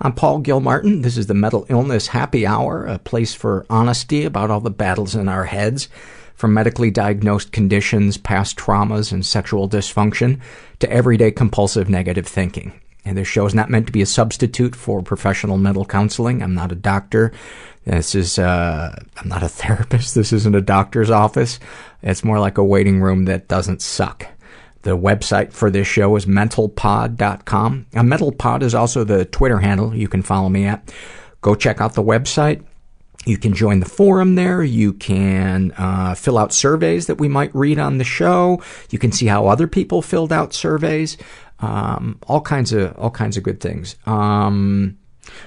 I'm Paul Gilmartin. This is the Mental Illness Happy Hour, a place for honesty about all the battles in our heads, from medically diagnosed conditions, past traumas, and sexual dysfunction, to everyday compulsive negative thinking. And this show is not meant to be a substitute for professional mental counseling. I'm not a doctor. This is, uh, I'm not a therapist. This isn't a doctor's office. It's more like a waiting room that doesn't suck. The website for this show is mentalpod.com. Uh, mentalpod is also the Twitter handle you can follow me at. Go check out the website. You can join the forum there. You can uh, fill out surveys that we might read on the show. You can see how other people filled out surveys. Um, all kinds of all kinds of good things. Um,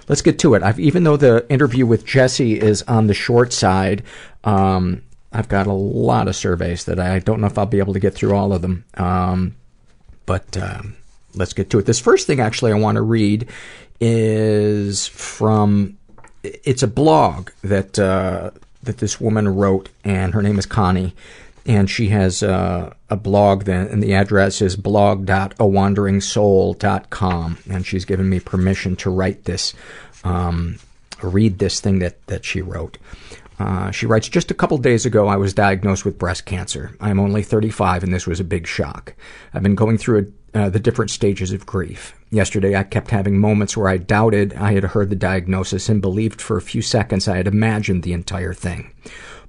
let's get to it. I've, even though the interview with Jessie is on the short side, um, I've got a lot of surveys that I don't know if I'll be able to get through all of them. Um, but um, let's get to it. This first thing, actually, I want to read is from. It's a blog that uh, that this woman wrote, and her name is Connie, and she has uh, a blog. Then, and the address is blog.awanderingsoul.com, and she's given me permission to write this, um, read this thing that that she wrote. Uh, she writes, just a couple days ago I was diagnosed with breast cancer. I am only 35 and this was a big shock. I've been going through uh, the different stages of grief. Yesterday I kept having moments where I doubted I had heard the diagnosis and believed for a few seconds I had imagined the entire thing.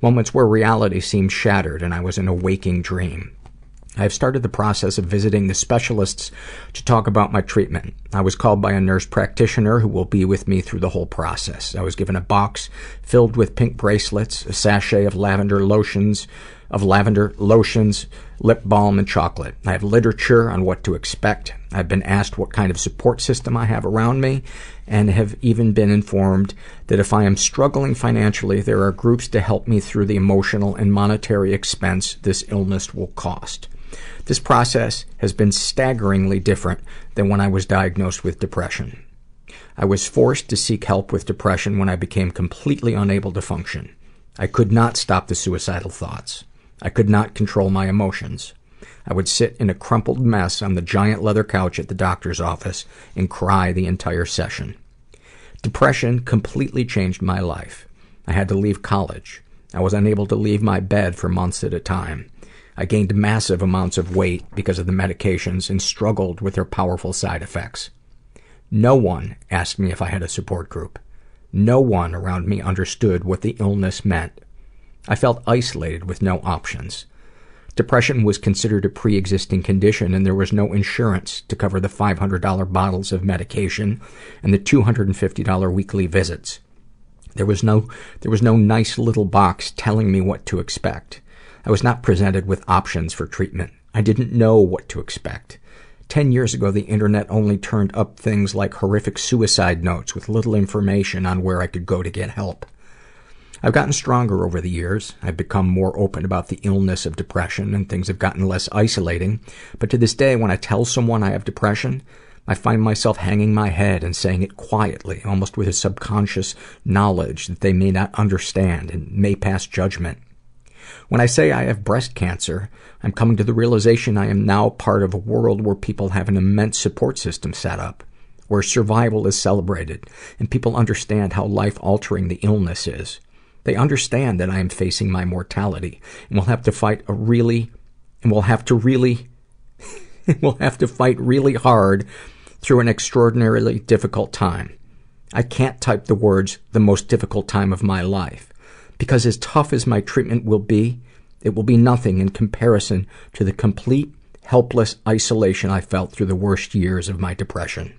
Moments where reality seemed shattered and I was in a waking dream. I have started the process of visiting the specialists to talk about my treatment. I was called by a nurse practitioner who will be with me through the whole process. I was given a box filled with pink bracelets, a sachet of lavender lotions, of lavender lotions, lip balm, and chocolate. I have literature on what to expect. I've been asked what kind of support system I have around me, and have even been informed that if I am struggling financially, there are groups to help me through the emotional and monetary expense this illness will cost. This process has been staggeringly different than when I was diagnosed with depression. I was forced to seek help with depression when I became completely unable to function. I could not stop the suicidal thoughts. I could not control my emotions. I would sit in a crumpled mess on the giant leather couch at the doctor's office and cry the entire session. Depression completely changed my life. I had to leave college. I was unable to leave my bed for months at a time. I gained massive amounts of weight because of the medications and struggled with their powerful side effects. No one asked me if I had a support group. No one around me understood what the illness meant. I felt isolated with no options. Depression was considered a pre-existing condition and there was no insurance to cover the $500 bottles of medication and the $250 weekly visits. There was no, there was no nice little box telling me what to expect. I was not presented with options for treatment. I didn't know what to expect. Ten years ago, the internet only turned up things like horrific suicide notes with little information on where I could go to get help. I've gotten stronger over the years. I've become more open about the illness of depression and things have gotten less isolating. But to this day, when I tell someone I have depression, I find myself hanging my head and saying it quietly, almost with a subconscious knowledge that they may not understand and may pass judgment. When I say I have breast cancer, I'm coming to the realization I am now part of a world where people have an immense support system set up, where survival is celebrated, and people understand how life altering the illness is. They understand that I am facing my mortality and will have to fight a really, and will have to really, will have to fight really hard through an extraordinarily difficult time. I can't type the words, the most difficult time of my life. Because as tough as my treatment will be, it will be nothing in comparison to the complete, helpless isolation I felt through the worst years of my depression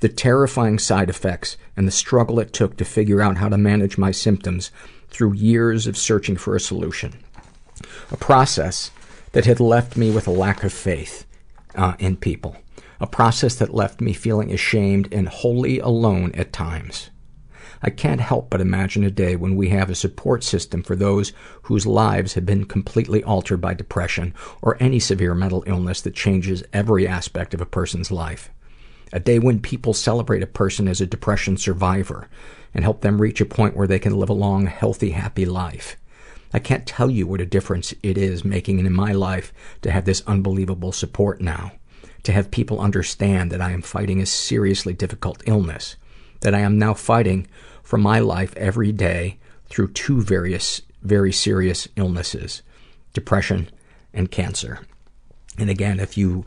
the terrifying side effects, and the struggle it took to figure out how to manage my symptoms through years of searching for a solution. A process that had left me with a lack of faith uh, in people. A process that left me feeling ashamed and wholly alone at times. I can't help but imagine a day when we have a support system for those whose lives have been completely altered by depression or any severe mental illness that changes every aspect of a person's life. A day when people celebrate a person as a depression survivor and help them reach a point where they can live a long, healthy, happy life. I can't tell you what a difference it is making in my life to have this unbelievable support now. To have people understand that I am fighting a seriously difficult illness. That I am now fighting for my life every day through two various, very serious illnesses. Depression and cancer. And again, if you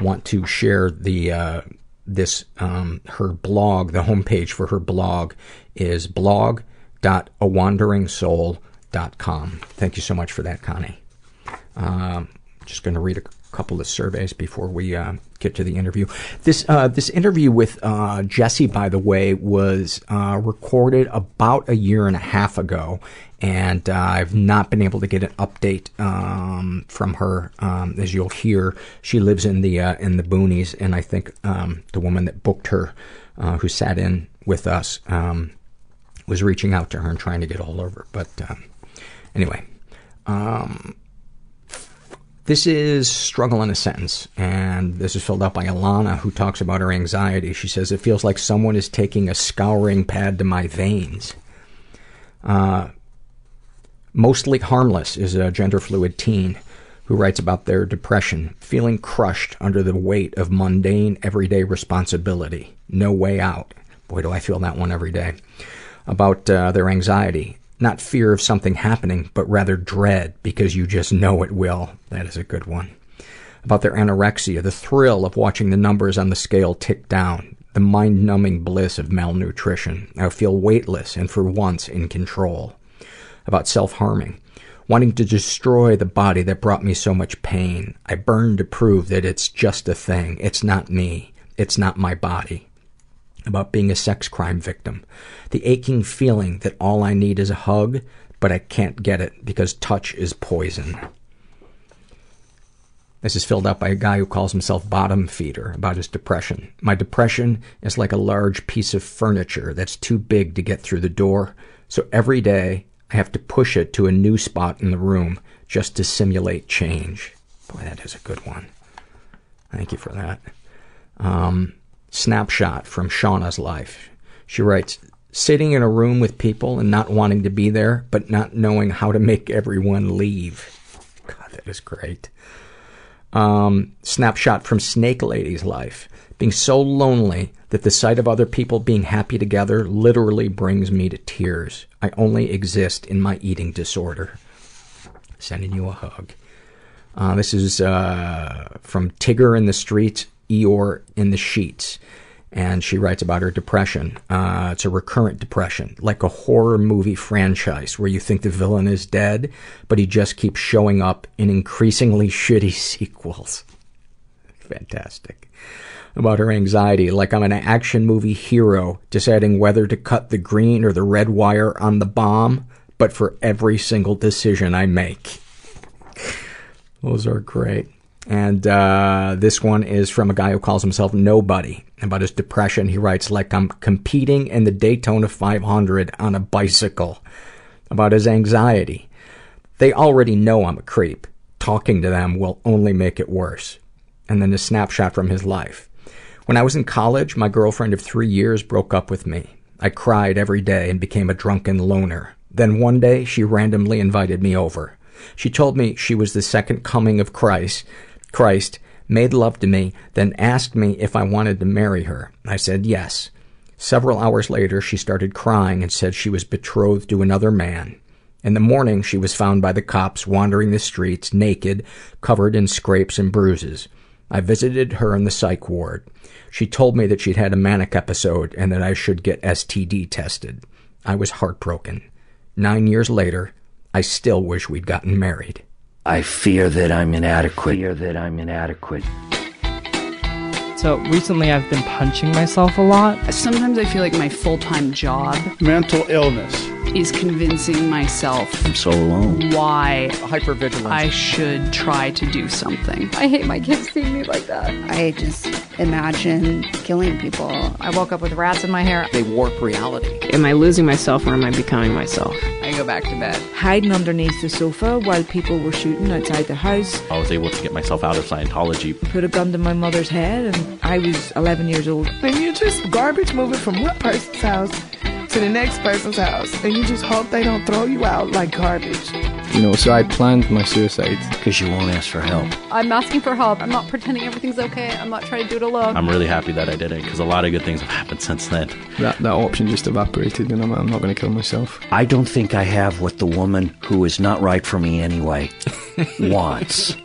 want to share the, uh, this um, her blog the homepage for her blog is blog.awanderingsoul.com thank you so much for that connie um, just going to read a couple of surveys before we uh, get to the interview. This uh, this interview with uh, Jessie, by the way, was uh, recorded about a year and a half ago, and uh, I've not been able to get an update um, from her. Um, as you'll hear, she lives in the uh, in the boonies, and I think um, the woman that booked her, uh, who sat in with us, um, was reaching out to her and trying to get all over. But anyway. Um, this is Struggle in a Sentence, and this is filled out by Alana, who talks about her anxiety. She says, It feels like someone is taking a scouring pad to my veins. Uh, Mostly Harmless is a gender fluid teen who writes about their depression, feeling crushed under the weight of mundane, everyday responsibility. No way out. Boy, do I feel that one every day. About uh, their anxiety, not fear of something happening, but rather dread because you just know it will. That is a good one. About their anorexia, the thrill of watching the numbers on the scale tick down, the mind-numbing bliss of malnutrition. I feel weightless and for once in control. About self-harming, wanting to destroy the body that brought me so much pain. I burn to prove that it's just a thing. It's not me. It's not my body about being a sex crime victim. The aching feeling that all I need is a hug, but I can't get it because touch is poison. This is filled out by a guy who calls himself Bottom Feeder about his depression. My depression is like a large piece of furniture that's too big to get through the door, so every day I have to push it to a new spot in the room just to simulate change. Boy, that is a good one. Thank you for that. Um, snapshot from Shauna's life. She writes, sitting in a room with people and not wanting to be there, but not knowing how to make everyone leave. God, that is great. Um, snapshot from Snake Lady's life. Being so lonely that the sight of other people being happy together literally brings me to tears. I only exist in my eating disorder. Sending you a hug. Uh, this is uh, from Tigger in the Streets, Eeyore in the Sheets and she writes about her depression. Uh, it's a recurrent depression, like a horror movie franchise where you think the villain is dead, but he just keeps showing up in increasingly shitty sequels. Fantastic. About her anxiety, like I'm an action movie hero deciding whether to cut the green or the red wire on the bomb, but for every single decision I make. Those are great. And uh, this one is from a guy who calls himself Nobody. About his depression, he writes, like I'm competing in the Daytona 500 on a bicycle. About his anxiety. They already know I'm a creep. Talking to them will only make it worse. And then a snapshot from his life. When I was in college, my girlfriend of three years broke up with me. I cried every day and became a drunken loner. Then one day, she randomly invited me over. She told me she was the second coming of Christ, Christ, made love to me, then asked me if I wanted to marry her. I said yes. Several hours later, she started crying and said she was betrothed to another man. In the morning, she was found by the cops wandering the streets, naked, covered in scrapes and bruises. I visited her in the psych ward. She told me that she'd had a manic episode and that I should get STD tested. I was heartbroken. Nine years later, I still wish we'd gotten married. I fear that I'm inadequate. Fear that I'm inadequate. So recently I've been punching myself a lot. Sometimes I feel like my full time job mental illness is convincing myself I'm so alone. why Hypervigilance. I should try to do something. I hate my kids seeing me like that. I just imagine killing people. I woke up with rats in my hair. They warp reality. Am I losing myself or am I becoming myself? I go back to bed. Hiding underneath the sofa while people were shooting outside the house. I was able to get myself out of Scientology. Put a gun to my mother's head and I was 11 years old. Then you're just garbage moving from one person's house to the next person's house and you just hope they don't throw you out like garbage. You know, so I planned my suicide. Because you won't ask for help. I'm asking for help. I'm not pretending everything's okay. I'm not trying to do it alone. I'm really happy that I did it because a lot of good things have happened since then. That, that option just evaporated and I'm, I'm not going to kill myself. I don't think I have what the woman who is not right for me anyway wants.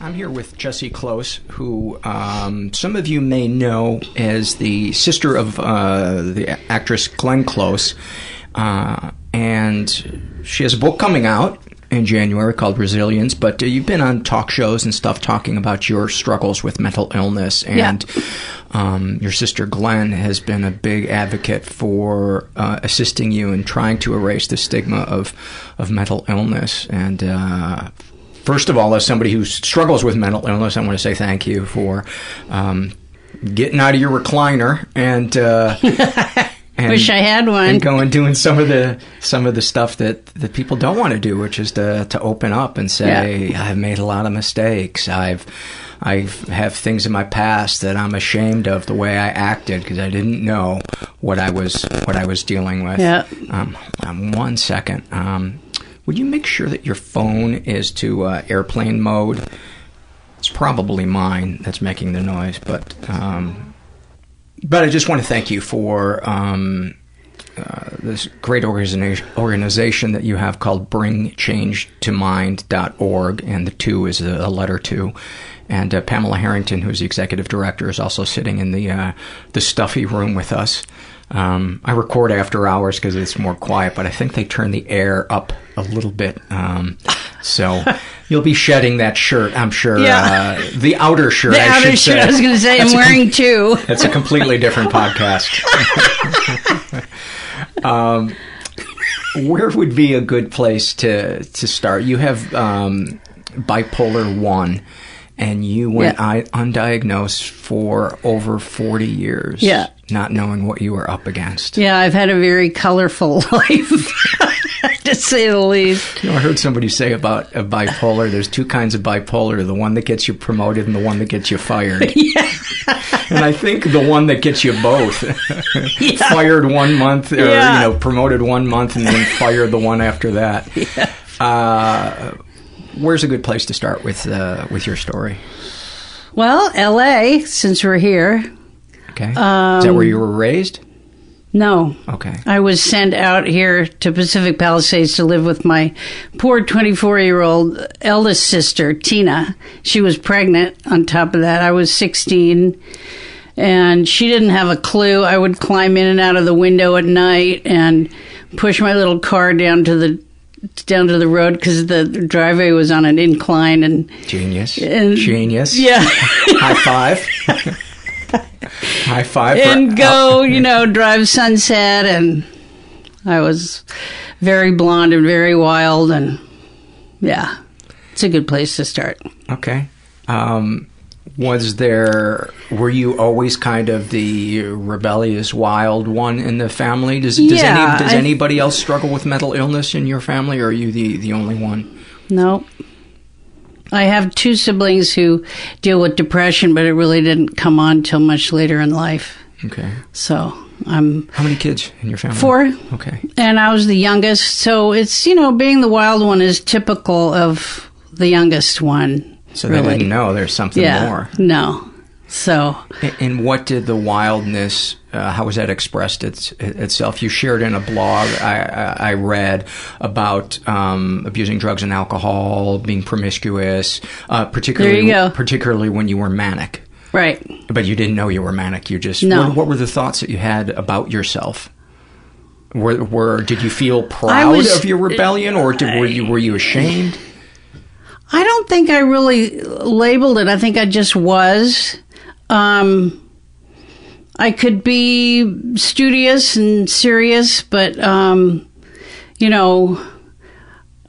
I'm here with Jessie Close, who um, some of you may know as the sister of uh, the actress Glenn Close. Uh, and she has a book coming out in January called Resilience, but uh, you've been on talk shows and stuff talking about your struggles with mental illness. And Yeah. um, your sister Glenn has been a big advocate for uh, assisting you in trying to erase the stigma of, of mental illness. And uh, first of all, as somebody who struggles with mental illness, I want to say thank you for um, getting out of your recliner and. Uh, and- Wish I had one. And go and doing some of the some of the stuff that, that people don't want to do, which is to to open up and say, I've made a lot of mistakes. I've I have things in my past that I'm ashamed of the way I acted because I didn't know what I was what I was dealing with. Yeah. Um, um, one second. Um, would you make sure that your phone is to uh, airplane mode? It's probably mine that's making the noise, but um, but I just want to thank you for um, uh, this great organization, organization that you have called BringChange2Mind.org, and the two is a, a letter two. And uh, Pamela Harrington, who's the executive director, is also sitting in the uh, the stuffy room with us. Um, I record after hours because it's more quiet, but I think they turn the air up a little bit. Um, so you'll be shedding that shirt, I'm sure. Yeah. Uh, the outer shirt. The I outer should shirt, say. I was gonna say, I'm a com- wearing two. That's a completely different podcast. um, where would be a good place to to start? You have um, bipolar one, and you went Yeah. I, undiagnosed for over forty years. Yeah. not knowing what you were up against. Yeah, I've had a very colorful life, to say the least. You know, I heard somebody say about a bipolar. There's two kinds of bipolar: the one that gets you promoted and the one that gets you fired. yeah. and I think the one that gets you both. fired one month, or Yeah. you know, promoted one month, and then fired the one after that. Uh, where's a good place to start with uh, with your story? Well, L.A. Since we're here, Okay, is that where Um, you were raised? no, Okay, I was sent out here to Pacific Palisades to live with my poor 24 year old eldest sister, Tina. She was pregnant on top of that. I was 16 and she didn't have a clue. I would climb in and out of the window at night and push my little car down to the down to the road because the driveway was on an incline and genius, And- genius. yeah High five. High five. and go, you know, drive sunset. And I was very blonde and very wild. And yeah, it's a good place to start. Okay. Um, was there? Were you always kind of the rebellious, wild one in the family? Does does, Yeah, any, does I- anybody else struggle with mental illness in your family, or are you the the only one? No. I have two siblings who deal with depression, but it really didn't come on till much later in life. Okay. So I'm How many kids in your family? Four. Okay. and I was the youngest. So it's you know being the wild one is typical of the youngest one. So they really. didn't know there's something yeah. more. No. So And- what did the wildness? Uh, how was that expressed its, itself? You shared in a blog I, I I read about um, abusing drugs and alcohol, being promiscuous, uh, particularly There you go. particularly when you were manic. right. But you didn't know you were manic. You just No. What, what were the thoughts that you had about yourself? Were, were did you feel proud was- of your rebellion, or did, were you were you ashamed? I don't think I really labeled it. I think I just was. Um, I could be studious and serious, but um, you know,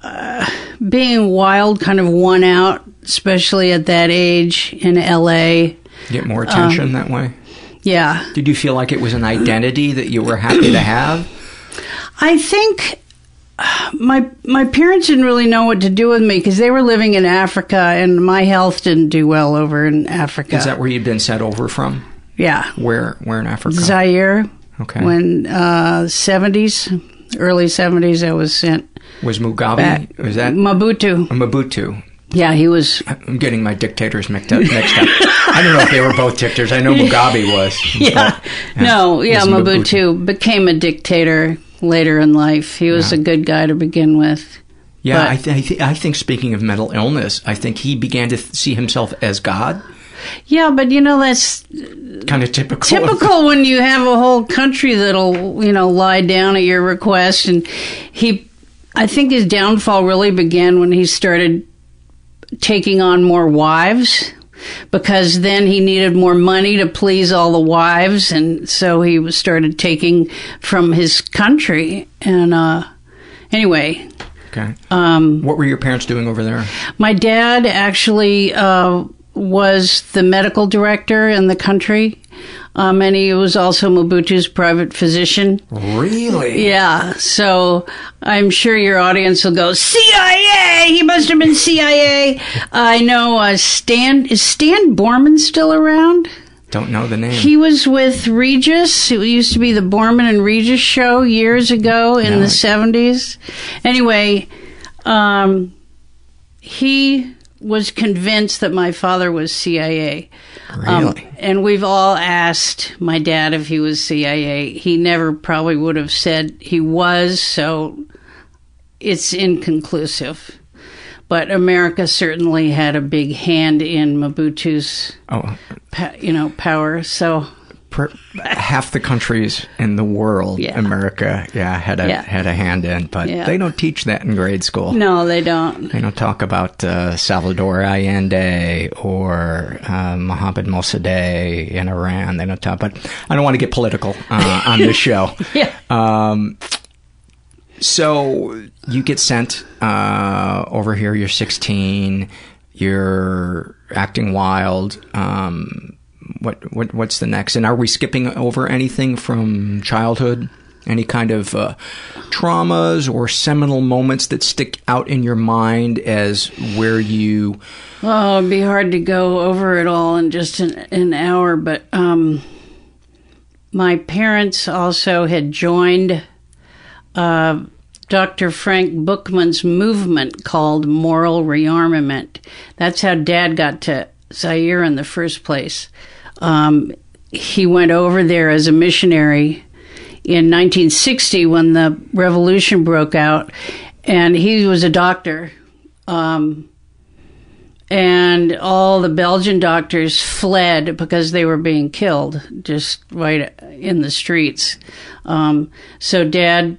uh, being wild kind of won out, especially at that age in L.A. Get more attention Um, that way. Yeah, Did you feel like it was an identity that you were happy to have? I think my my parents didn't really know what to do with me because they were living in Africa, and my health didn't do well over in Africa. Is that where you'd been sent over from? yeah. Where where in Africa? Zaire. Okay. When uh, seventies, early seventies, I was sent. was Mugabe? back. Was that Mobutu? Mobutu? Yeah, he was. I'm getting my dictators mixed up. Mixed up. I don't know if they were both dictators. I know Mugabe was. Yeah. No, yeah, Was Mobutu became a dictator later in life. He was a good guy to begin with. Yeah, But- I, th- I, th- I think speaking of mental illness, I think he began to th- see himself as God. Yeah, but you know that's Kind of typical. typical when you have a whole country that'll you know lie down at your request and he i think his downfall really began when he started taking on more wives because then he needed more money to please all the wives and so he started taking from his country and uh anyway Okay. um What were your parents doing over there? my dad actually uh, was the medical director in the country, um, and he was also Mobutu's private physician. Really? Yeah, so I'm sure your audience will go, CIA! He must have been CIA. I know uh, Stan, is Stan Borman still around? Don't know the name. He was with Regis. It used to be the Borman and Regis show years ago in No, the I- 70s. Anyway, um, he was convinced that my father was CIA. Um, and we've all asked my dad if he was CIA. He never probably would have said he was, so it's inconclusive. But America certainly had a big hand in Mobutu's, oh, you know, power. So per, half the countries in the world, Yeah. America, yeah, had a Yeah. had a hand in, but Yeah. they don't teach that in grade school. no, they don't. They don't talk about uh, Salvador Allende or uh, Mohammad Mossadegh in Iran. They don't talk, but I don't want to get political uh, on this show. Yeah. Um, so you get sent uh, over here. You're 16. You're acting wild. Um, what what what's the next? And are we skipping over anything from childhood? Any kind of uh, traumas or seminal moments that stick out in your mind as where you Oh, it'd be hard to go over it all in just an, an hour, but um, my parents also had joined uh, Dr. Frank Buchman's movement called Moral Rearmament. That's how Dad got to Zaire in the first place. Um, he went over there as a missionary in 1960 when the revolution broke out, and he was a doctor. Um, and all the Belgian doctors fled because they were being killed just right in the streets. Um, so Dad,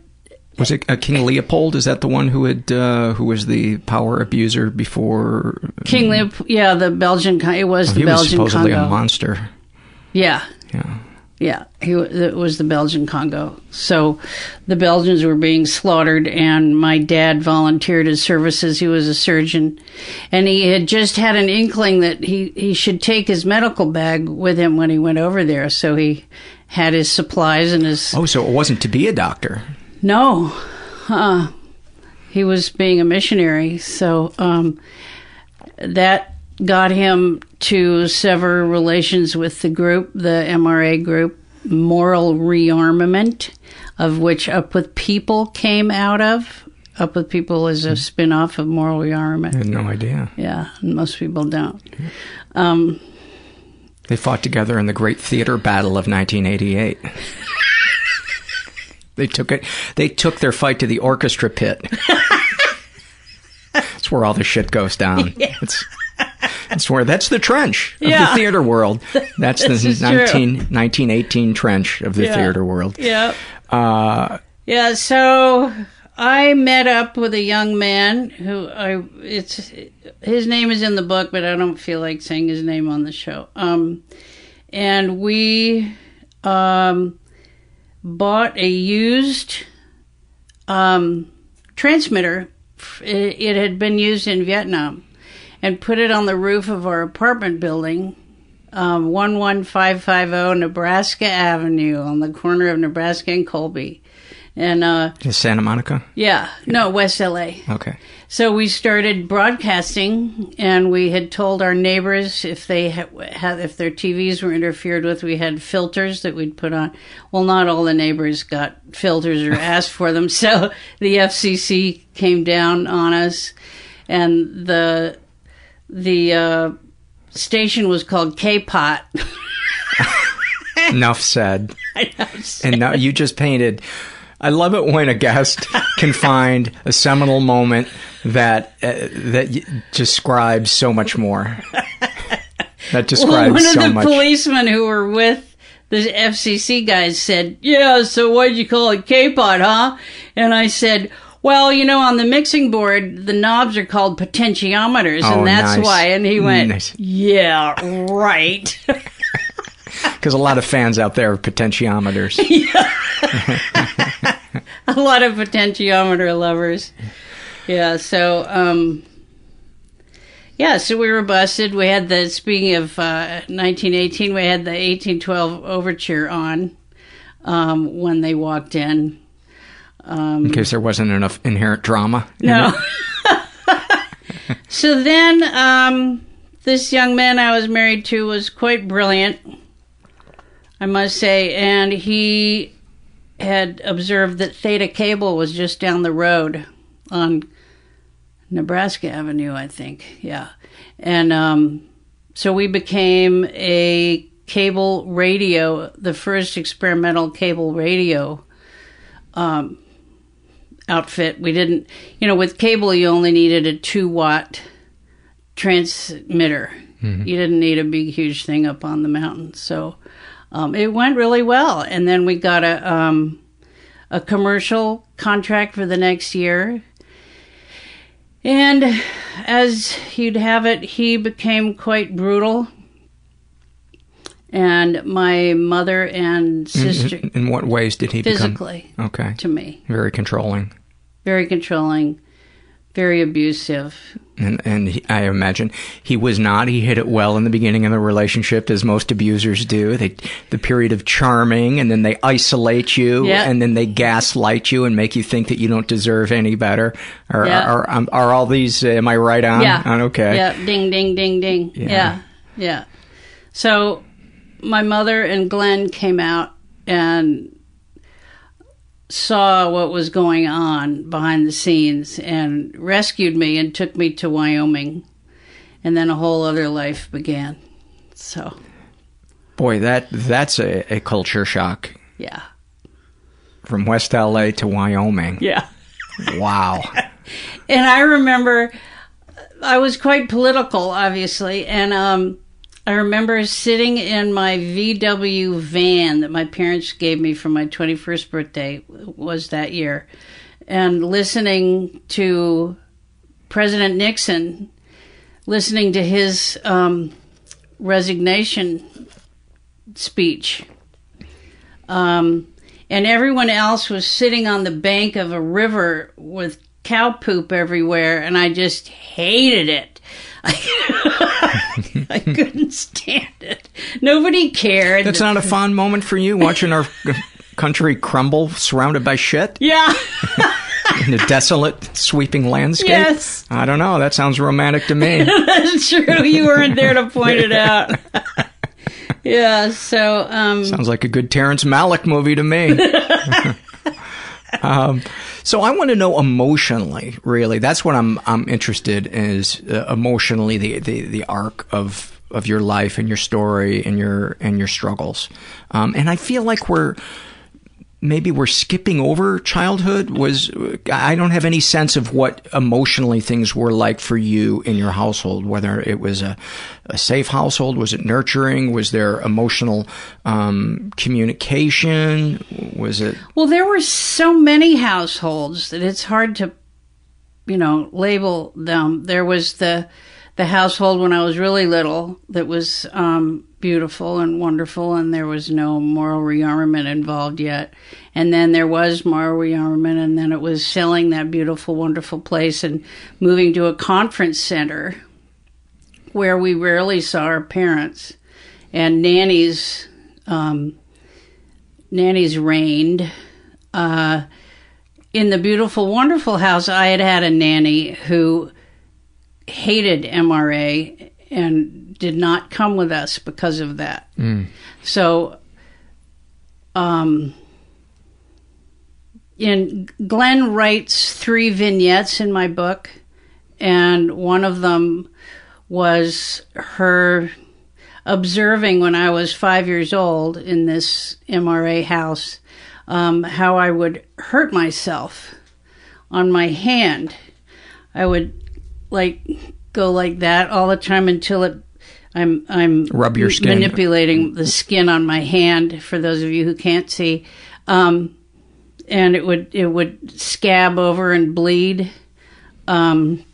was it uh, King Leopold? Is that the one who had uh, who was the power abuser before? King Leopold? yeah, the Belgian, it was Oh, the he was supposedly Congo. a monster. Yeah. Yeah. Yeah, he it was the Belgian Congo. So the Belgians were being slaughtered, and my dad volunteered his services. He was a surgeon, and he had just had an inkling that he, he should take his medical bag with him when he went over there. So he had his supplies and his. Oh, so it wasn't to be a doctor. No, uh, he was being a missionary. So um, that got him to sever relations with the group, the MRA group, Moral Rearmament, of which Up with People came out of. Up with People is a spin off of Moral Rearmament. I had no idea. Yeah, most people don't. Um, They fought together in the Great Theater Battle of 1988. they took it. They took their fight to the orchestra pit. That's where all the shit goes down. It's, it's where that's the trench of Yeah. the theater world. That's the is 19, 1918 trench of the Yeah. theater world. yeah. Uh, Yeah, so I met up with a young man who I it's his name is in the book, but I don't feel like saying his name on the show. Um, and we um, bought a used um, transmitter. It, had been used in Vietnam, and put it on the roof of our apartment building. Um, 11550 Nebraska Avenue on the corner of Nebraska and Colby. And uh, is Santa Monica? yeah, no, West LA. Okay. So we started broadcasting, and we had told our neighbors if they ha- had if their TVs were interfered with, we had filters that we'd put on. Well, not all the neighbors got filters or asked for them, so the FCC came down on us, and the the uh, station was called K-Pot. Enough said. Enough said. And now you just painted. I love it when a guest can find a seminal moment that uh, that y- describes so much more. That describes well, one of so the much. policemen who were with the FCC guys said, "Yeah, so why'd you call it K-pot, huh?" And I said, "Well, you know, on the mixing board, the knobs are called potentiometers, Oh, and that's nice. why." And he went, Nice. "Yeah, right." Because a lot of fans out there are potentiometers. a lot of potentiometer lovers. Yeah, so um yeah, so we were busted. We had the speaking of uh, 1918, we had the 1812 overture on um, when they walked in. Um, in case there wasn't enough inherent drama. no. so then, um, this young man I was married to was quite brilliant, I must say, and he had observed that Theta Cable was just down the road on Nebraska Avenue, I think. Yeah. And um, so we became a cable radio, the first experimental cable radio um, outfit. We didn't, you know, with cable, you only needed a two watt transmitter. Mhm. You didn't need a big, huge thing up on the mountain. So um, it went really well. And then we got a, um, a commercial contract for the next year. And as you'd have it, he became quite brutal. And my mother and sister, In, in what ways did he physically, become? Okay. to me, Very controlling. very controlling, very abusive. And, and he, I imagine he was not. He hit it well in the beginning of the relationship, as most abusers do. They, the period of charming, and then they isolate you, Yeah. and then they gaslight you and make you think that you don't deserve any better. Are, Yeah. are, are, are all these? Uh, am I right on? yeah. On okay. Yeah. Ding, ding, ding, ding. Yeah. Yeah. yeah. So my mother and Glenn came out and saw what was going on behind the scenes and rescued me and took me to Wyoming. And then a whole other life began. So, Boy, that that's a, a culture shock yeah. from West LA to Wyoming. Yeah. Wow. And I remember I was quite political, obviously, and um, I remember sitting in my VW van that my parents gave me for my 21st birthday was that year, and listening to President Nixon, listening to his um, resignation speech. Um, and everyone else was sitting on the bank of a river with cow poop everywhere, and I just hated it. I couldn't stand it. Nobody cared. That's not a fond moment for you, watching our country crumble surrounded by shit Yeah. in a desolate, sweeping landscape. Yes. I don't know. That sounds romantic to me. That's true. You weren't there to point it out. yeah, so um Sounds like a good Terrence Malick movie to me. Um, so I want to know emotionally, really. That's what I'm I'm interested in is uh, emotionally the, the the arc of of your life and your story and your and your struggles. Um, and I feel like we're maybe we're skipping over childhood was i don't have any sense of what emotionally things were like for you in your household whether it was a, a safe household was it nurturing was there emotional um, communication was it Well, there were so many households that it's hard to, you know, label them. There was the the household when I was really little that was um, beautiful and wonderful, and there was no moral rearmament involved yet. And then there was moral rearmament, and then it was selling that beautiful, wonderful place and moving to a conference center where we rarely saw our parents, and nannies. Um, nannies reigned. Uh, in the beautiful, wonderful house, I had had a nanny who hated MRA and did not come with us because of that. So, um, in Glenn writes three vignettes in my book, and one of them was her observing when I was five years old in this MRA house um, how I would hurt myself on my hand. I would like go like that all the time until it. I'm I'm Rub your skin. manipulating the skin on my hand. For those of you who can't see, um, and it would it would scab over and bleed. Um,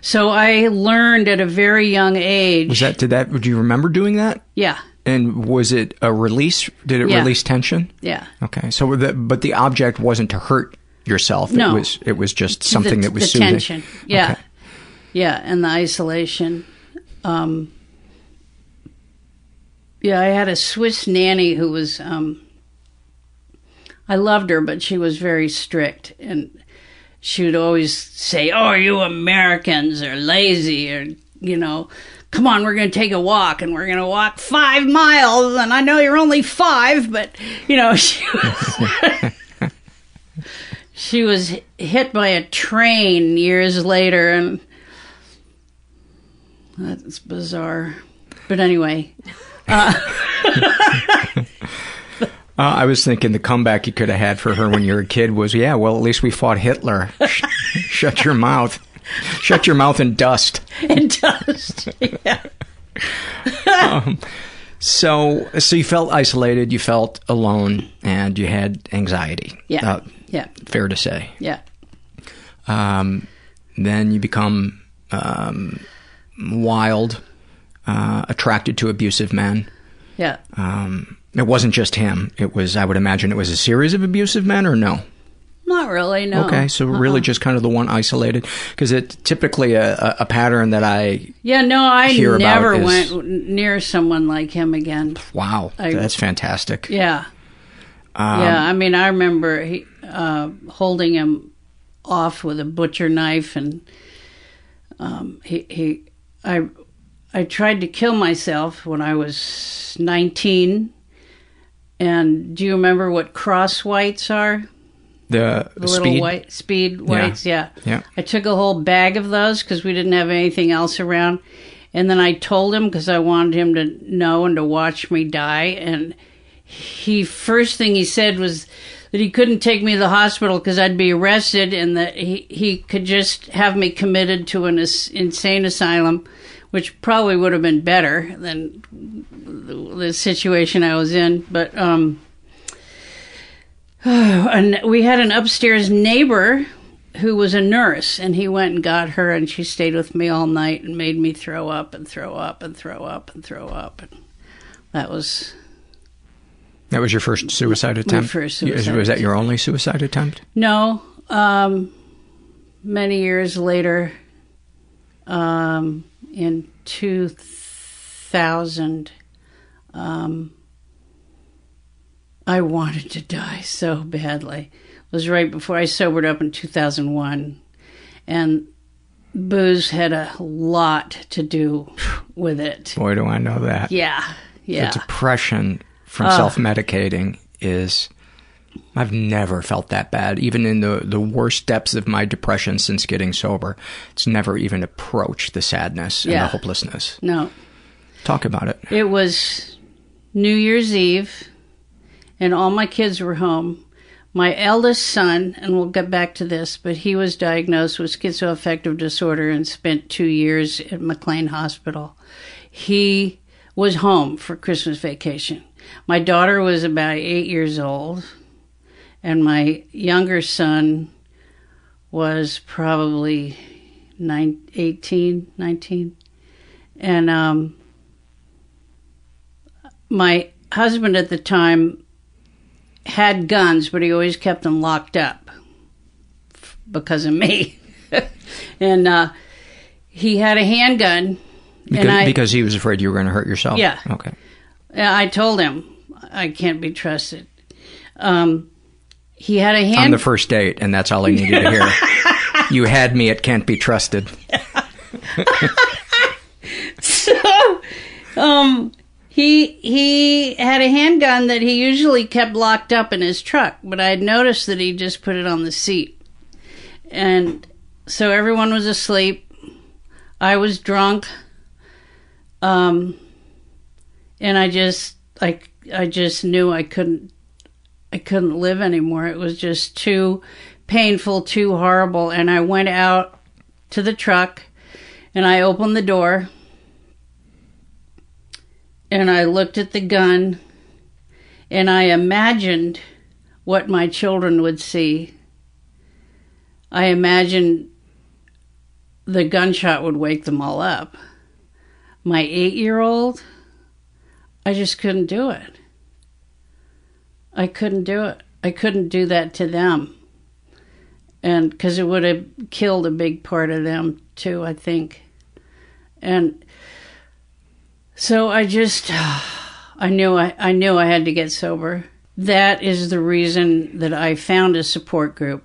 so I learned at a very young age. was that did that do you remember doing that Yeah, and was it a release did it Yeah. release tension yeah. okay so the, but the object wasn't to hurt yourself No. it was it was just something the, that was soothing tension. Yeah, Okay. Yeah, and the isolation. Um, yeah, I had a Swiss nanny who was. Um, I loved her, but she was very strict, and she would always say, "Oh, you Americans are lazy," or you know. Come on, we're going to take a walk, and we're going to walk five miles. And I know you're only five, but you know she was she was hit by a train years later and that's bizarre but anyway Uh, I was thinking the comeback you could have had for her when you were a kid was, yeah, well, at least we fought Hitler. Shut your mouth. Shut your mouth and dust. it dust, yeah Um, so, so you felt isolated, you felt alone, and you had anxiety. Yeah. Uh, yeah fair to say. yeah Um, then you become um, wild, uh, attracted to abusive men. yeah Um, it wasn't just him. It was, I would imagine, it was a series of abusive men, or no? not really no Okay, so really just kind of the one isolated, because it's typically a, a, pattern that I. yeah no i never is- went near someone like him again Wow, I- that's fantastic. yeah Um, yeah i mean i remember he, uh, holding him off with a butcher knife and um, he, he i i tried to kill myself when i was 19 and do you remember what cross whites are? The, the speed. little white speed whites yeah, Yeah. i took a whole bag of those because we didn't have anything else around. And then i told him because i wanted him to know and to watch me die. And he first thing he said was that he couldn't take me to the hospital because I'd be arrested, and that he he could just have me committed to an as- insane asylum, which probably would have been better than the, the situation I was in. But um, and we had an upstairs neighbor who was a nurse, and he went and got her, and she stayed with me all night and made me throw up and throw up and throw up and throw up. And that was That was your first suicide attempt? first suicide Was that your only suicide attempt? No, um, many years later, um, in 2000, um, I wanted to die so badly. It was right before I sobered up in 2001. And booze had a lot to do with it. Boy, do I know that. Yeah, yeah. The depression from Oh. self-medicating is I've never felt that bad. Even in the, the worst depths of my depression since getting sober, it's never even approached the sadness and Yeah. the hopelessness. No. Talk about it. It was New Year's Eve, and all my kids were home. My eldest son, and we'll get back to this, but he was diagnosed with schizoaffective disorder and spent two years at McLean Hospital. He was home for Christmas vacation. My daughter was about eight years old, and my younger son was probably nine, 18, 19. And um, my husband at the time had guns, but he always kept them locked up because of me. and uh, he had a handgun. Because, and I, because he was afraid you were going to hurt yourself? Yeah. Okay. I told him I can't be trusted. Um, he had a hand. On the first date, and that's all I needed to hear. you had me at can't be trusted. so, um, he he had a handgun that he usually kept locked up in his truck, but I had noticed that he just put it on the seat, and so everyone was asleep. I was drunk, um, and I just I I just knew I couldn't I couldn't live anymore. It was just too painful, too horrible, and I went out to the truck and I opened the door and I looked at the gun and I imagined what my children would see. I imagined the gunshot would wake them all up. My eight year old, I just couldn't do it. I couldn't do it. I couldn't do that to them. And because it would have killed a big part of them too, I think. And so I just, I knew I, I knew I had to get sober. That is the reason that I found a support group.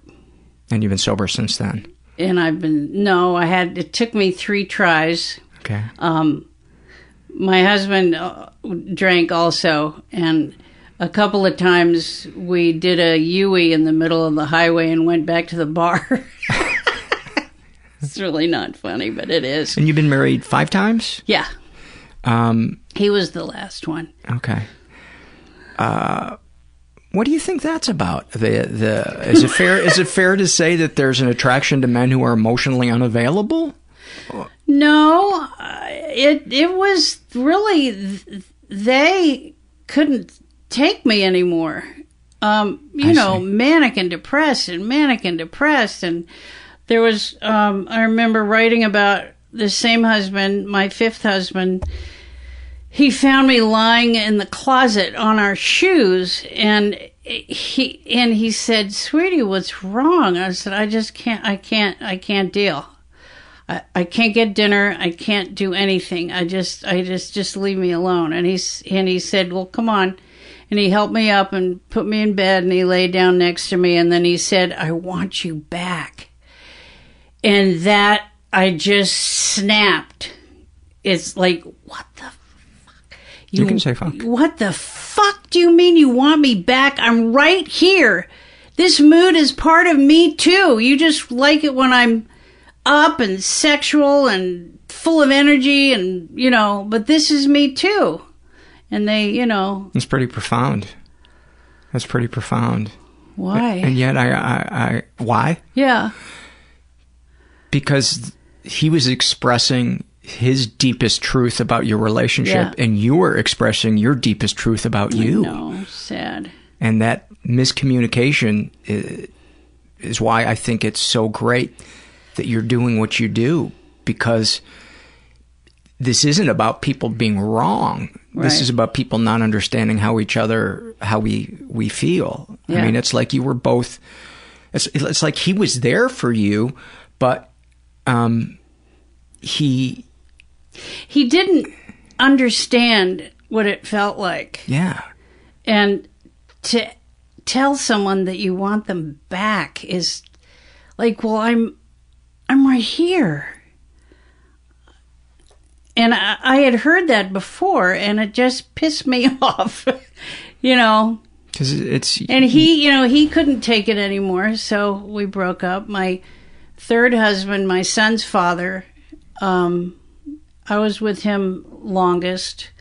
And you've been sober since then. And I've been, no, I had, it took me three tries. Okay. Um, my husband uh, drank also, and a couple of times we did a Yui in the middle of the highway and went back to the bar. it's really not funny, but it is. And you've been married five times? Yeah, Um, he was the last one. okay. Uh, what do you think that's about? The the is it fair is it fair to say that there's an attraction to men who are emotionally unavailable? No, uh, it it was really th- they couldn't take me anymore. Um, you I know, see. manic and depressed, and manic and depressed, and there was. Um, I remember writing about the same husband, my fifth husband. He found me lying in the closet on our shoes, and he and he said, "Sweetie, what's wrong?" I said, "I just can't. I can't. I can't deal." I, I can't get dinner. I can't do anything. I just, I just, just leave me alone. And he's, and he said, well, come on. And he helped me up and put me in bed and he lay down next to me. And then he said, I want you back. And that, I just snapped. It's like, what the fuck? You can say fuck. What the fuck do you mean you want me back? I'm right here. This mood is part of me too. You just like it when I'm up and sexual and full of energy and, you know, but this is me too. And they, you know, It's pretty profound. That's pretty profound. why? And yet, I, I, I why? yeah. Because he was expressing his deepest truth about your relationship, Yeah. and you were expressing your deepest truth about you. No, sad. And that miscommunication is, is why I think it's so great that you're doing what you do because this isn't about people being wrong. This is about people not understanding how each other, how we we feel. I mean, it's like you were both. It's it's like he was there for you, but um, he He didn't understand what it felt like. yeah. And to tell someone that you want them back is like, well, I'm I'm right here. And I, I had heard that before and it just pissed me off. you know, Because it's and he, you know, he couldn't take it anymore, so we broke up. My third husband, my son's father, um, I was with him longest.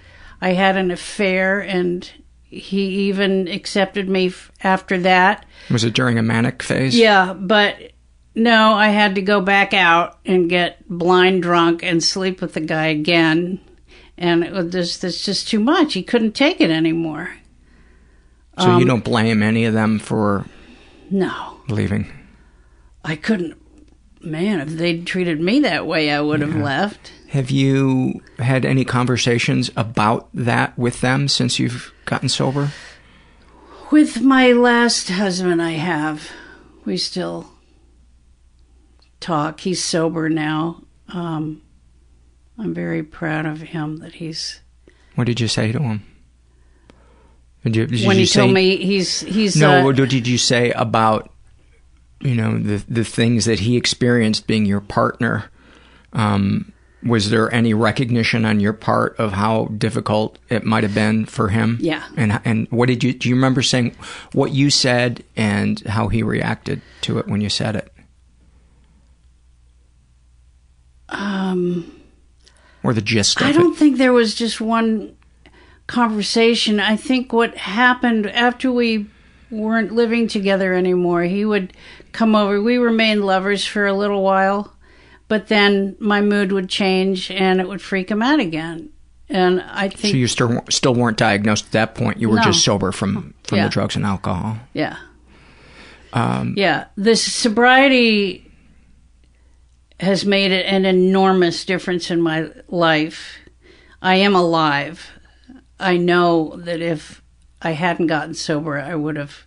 I had an affair, and he even accepted me f- after that. was it during a manic phase? Yeah, but no, I had to go back out and get blind drunk and sleep with the guy again. And it was just, it's just too much. He couldn't take it anymore. So Um, you don't blame any of them for No. leaving. I couldn't. Man, if they'd treated me that way, I would have left. Have you had any conversations about that with them since you've gotten sober? With my last husband, I have. We still talk. He's sober now. Um, I'm very proud of him that he's. What did you say to him? Did you, did when you he say, told me he's he's no, uh, what did you say about you know the the things that he experienced being your partner? Um, was there any recognition on your part of how difficult it might have been for him? Yeah. And and what did you do? You remember saying what you said and how he reacted to it when you said it, um. or the gist of I don't think there was just one conversation. I think what happened after we weren't living together anymore, he would come over. We remained lovers for a little while, but then my mood would change and it would freak him out again. And I think So you still still weren't diagnosed at that point. You were No. just sober from from Yeah. the drugs and alcohol. Yeah. Um, Yeah. This sobriety has made an enormous difference in my life. I am alive. I know that if I hadn't gotten sober, I would have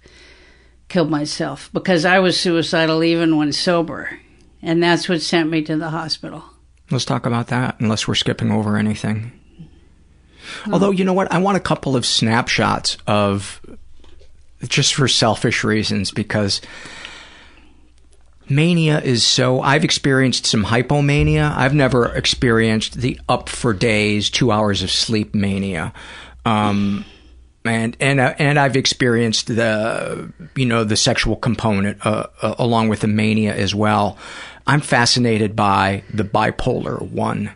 killed myself because I was suicidal even when sober. And that's what sent me to the hospital. Let's talk about that, unless we're skipping over anything. Although, you know what? I want a couple of snapshots of just for selfish reasons because mania is so. I've experienced some hypomania. I've never experienced the up for days, two hours of sleep mania. Um, and and uh, and I've experienced the you know the sexual component uh, uh, along with the mania as well. I'm fascinated by the bipolar one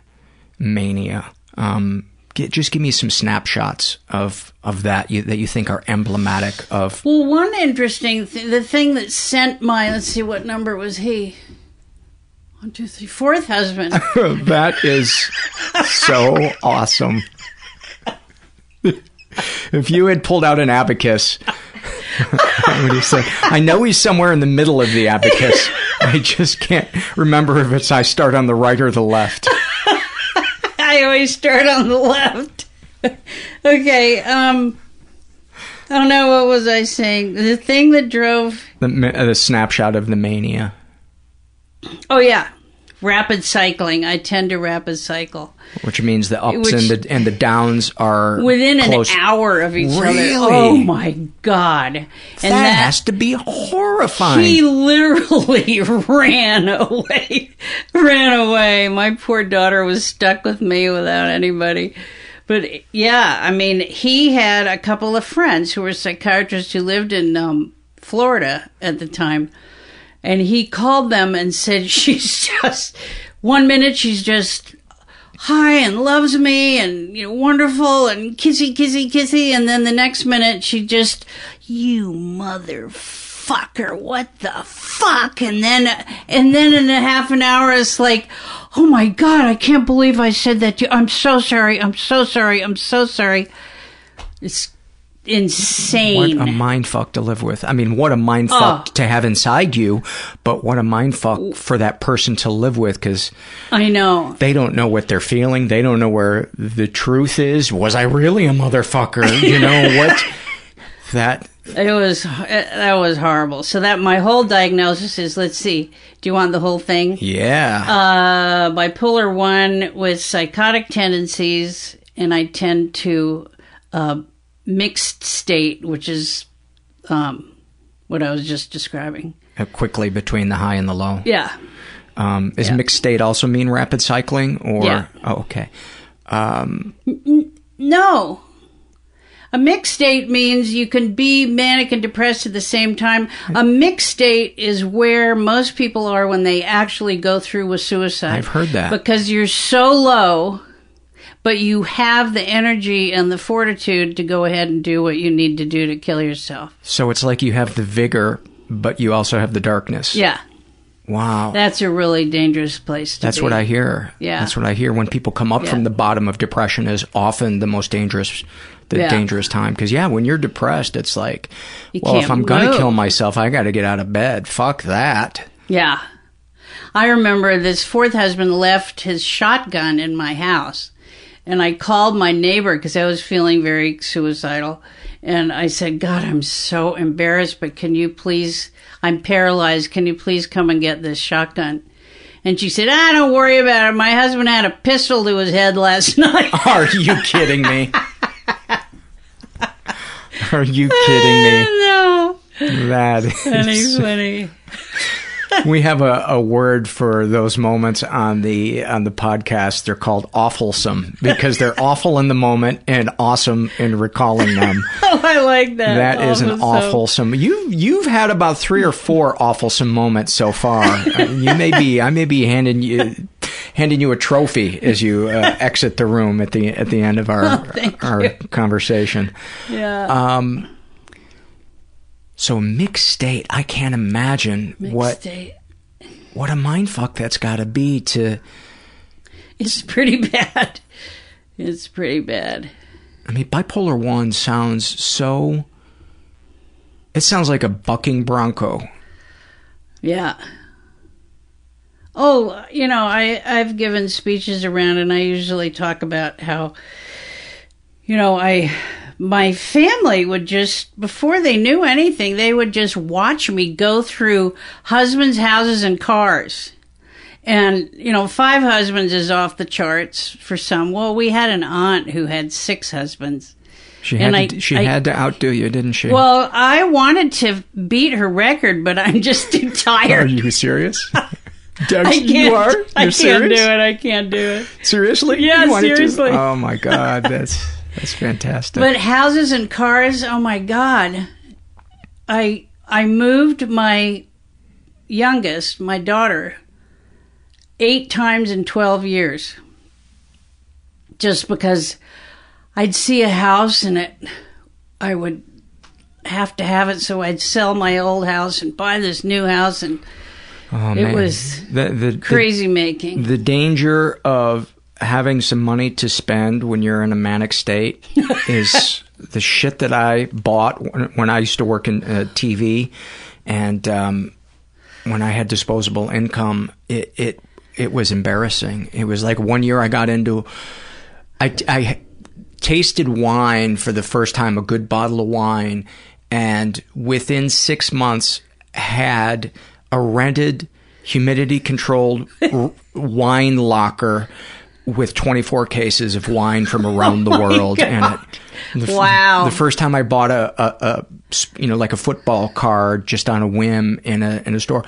mania. Um, get, just give me some snapshots of of that you, that you think are emblematic of. Well, one interesting thing, the thing that sent my, let's see, what number was he? One, two, three, fourth husband. that is so awesome. if you had pulled out an abacus, what would you say? I know he's somewhere in the middle of the abacus. I just can't remember if it's I start on the right or the left. I always start on the left. okay, um, I don't know what was I saying. The thing that drove. The, uh, the snapshot of the mania. Oh yeah, rapid cycling. I tend to rapid cycle Which means the ups Which- and the and the downs are within close. an hour of each Really? other. Oh my god! And that, has to be horrifying. He literally ran away. ran away. My poor daughter was stuck with me without anybody. But yeah, I mean, he had a couple of friends who were psychiatrists who lived in um, Florida at the time. And he called them and said, She's just, one minute she's just hi and loves me and you know wonderful and kissy kissy kissy. And then the next minute she just you motherfucker what the fuck? And then and then in a half an hour it's like oh my god i can't believe i said that to you. I'm so sorry. I'm so sorry. I'm so sorry. It's insane. What a mind fuck to live with. I mean, what a mind fuck Oh. to have inside you, but what a mind fuck for that person to live with because I know. they don't know what they're feeling. They don't know where the truth is. Was I really a motherfucker? You know what? That It was that was horrible. So that my whole diagnosis is let's see. Do you want the whole thing? yeah. Uh, bipolar one with psychotic tendencies, and I tend to uh, mixed state, which is um, what I was just describing. Uh, quickly between the high and the low. Yeah. Um, is Yeah. mixed state also mean rapid cycling or Yeah. oh, okay. Um, No. A mixed state means you can be manic and depressed at the same time. A mixed state is where most people are when they actually go through with suicide. I've heard that. Because you're so low, but you have the energy and the fortitude to go ahead and do what you need to do to kill yourself. so it's like you have the vigor, but you also have the darkness. Yeah. Wow. That's a really dangerous place to That's be. what I hear. Yeah. That's what I hear when people come up Yeah. from the bottom of depression is often the most dangerous, the Yeah. dangerous time. Because yeah, when you're depressed, it's like, You well, if I'm gonna kill myself, I got to get out of bed. Fuck that. Yeah. I remember this fourth husband left his shotgun in my house. And I called my neighbor because I was feeling very suicidal. And I said, God, I'm so embarrassed, but can you please, I'm paralyzed. Can you please come and get this shotgun? And she said, ah, don't worry about it. My husband had a pistol to his head last night. Are you kidding me? Are you kidding me? no. That Funny, funny. we have a, a word for those moments on the on the podcast. They're called awfulsome because they're awful in the moment and awesome in recalling them. Oh, I like that. That is an Awfulsome. awfulsome. You you've had about three or four awfulsome moments so far. Uh, you may be I may be handing you handing you a trophy as you uh, exit the room at the at the end of our Oh, our you. conversation. Yeah. Um. So mixed state. I can't imagine Mixed what state. what a mind fuck that's got to be to. It's pretty bad. It's pretty bad. I mean, bipolar one sounds so. It sounds like a bucking bronco. Yeah. Oh, you know, I I've given speeches around, and I usually talk about how, you know, I my family would just before they knew anything, they would just watch me go through husbands' houses and cars. And, you know, five husbands is off the charts for some. Well, we had an aunt who had six husbands. She had And to, I- she I- had to outdo you, didn't she? Well, I wanted to beat her record, but I'm just too tired. are you serious? Doug, I can't. you are. You're I can't serious? do it. I can't do it. Seriously? Yeah, You wanted to? seriously. Oh my god, that's that's fantastic. But houses and cars, oh my god. I I moved my youngest, my daughter, 8 times in 12 years. Just because I'd see a house and it I would have to have it so I'd sell my old house and buy this new house and oh, it man. was the, the, crazy making. The, the danger of having some money to spend when you're in a manic state is the shit that I bought when, I used to work in uh, TV, and um, when I had disposable income, it it it was embarrassing. It was like one year I got into, I I tasted wine for the first time, a good bottle of wine, and within six months had a rented, humidity controlled r- wine locker with 24 cases of wine from around the Oh world God. it. The Wow. The first time I bought a, a, a you know, like a football card just on a whim in a, in a store,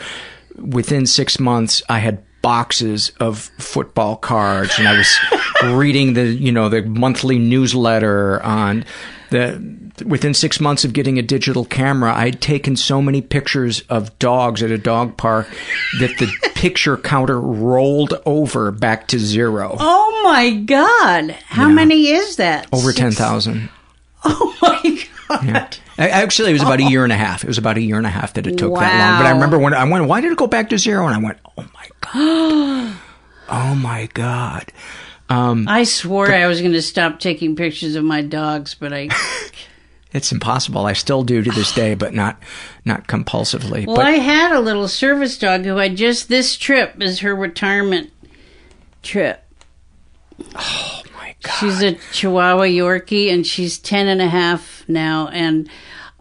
within six months, I had boxes of football cards and I was reading the, you know, the monthly newsletter on the, within six months of getting a digital camera, I'd taken so many pictures of dogs at a dog park that the picture counter rolled over back to zero. Oh my god. How Yeah. many is that? Over 10,000. Oh my god. Yeah. Actually, it was about a year and a half. It was about a year and a half that it took that long. But I remember when I went, why did it go back to zero? And I went, oh my god. oh my god. Um, I swore I was going to stop taking pictures of my dogs, but I It's impossible. I still do to this day, but not not compulsively. Well, but I had a little service dog who I just this trip is her retirement trip. Oh my god. She's a Chihuahua Yorkie and she's ten and a half now and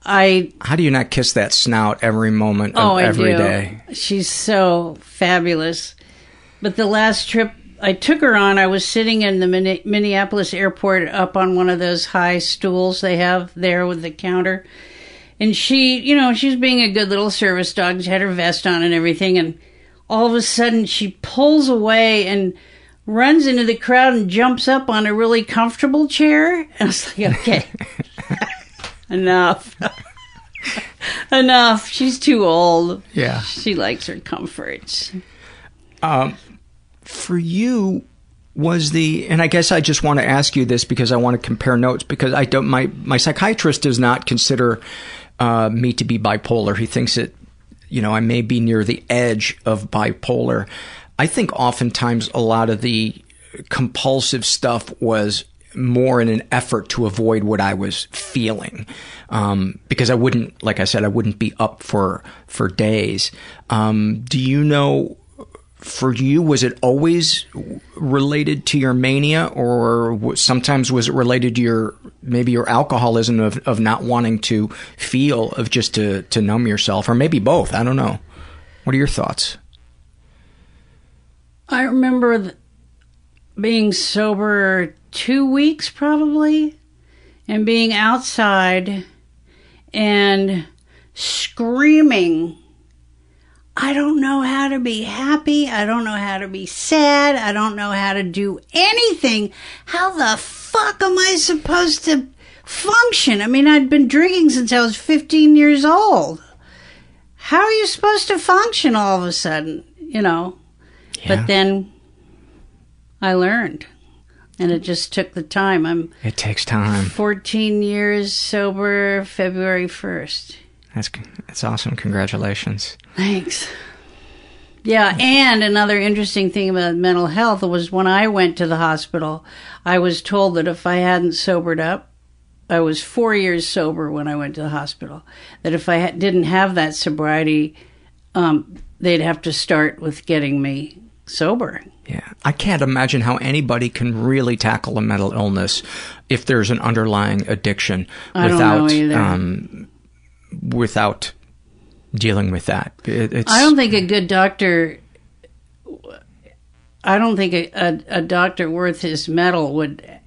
I how do you not kiss that snout every moment of every day? oh I do. day? She's so fabulous. But the last trip I took her on, I was sitting in the Minneapolis airport up on one of those high stools they have there with the counter. And she, you know, she was being a good little service dog. She had her vest on and everything. And all of a sudden she pulls away and runs into the crowd and jumps up on a really comfortable chair. And I was like, okay, enough. enough. She's too old. Yeah. She likes her comforts. Um, for you, was the and I guess I just want to ask you this because I want to compare notes because I don't my my psychiatrist does not consider uh, me to be bipolar. He thinks that you know I may be near the edge of bipolar. I think oftentimes a lot of the compulsive stuff was more in an effort to avoid what I was feeling, um, because I wouldn't, like I said, I wouldn't be up for for days. Um, do you know? For you, was it always related to your mania, or sometimes was it related to your maybe your alcoholism of, of not wanting to feel, of just to to numb yourself, or maybe both? I don't know. What are your thoughts? I remember being sober two weeks probably and being outside and screaming. I don't know how to be happy. I don't know how to be sad. I don't know how to do anything. How the fuck am I supposed to function? I mean, I'd been drinking since I was 15 years old. How are you supposed to function all of a sudden? You know? Yeah. But then I learned, and it just took the time. I'm It takes time. 14 years sober, February 1st. That's that's awesome. Congratulations. Thanks. Yeah, and another interesting thing about mental health was when I went to the hospital, I was told that if I hadn't sobered up, I was four years sober when I went to the hospital, that if I didn't have that sobriety, um, they'd have to start with getting me sober. Yeah. I can't imagine how anybody can really tackle a mental illness if there's an underlying addiction without um without dealing with that. It, it's I don't think a good doctor. I don't think a, a, a doctor worth his medal would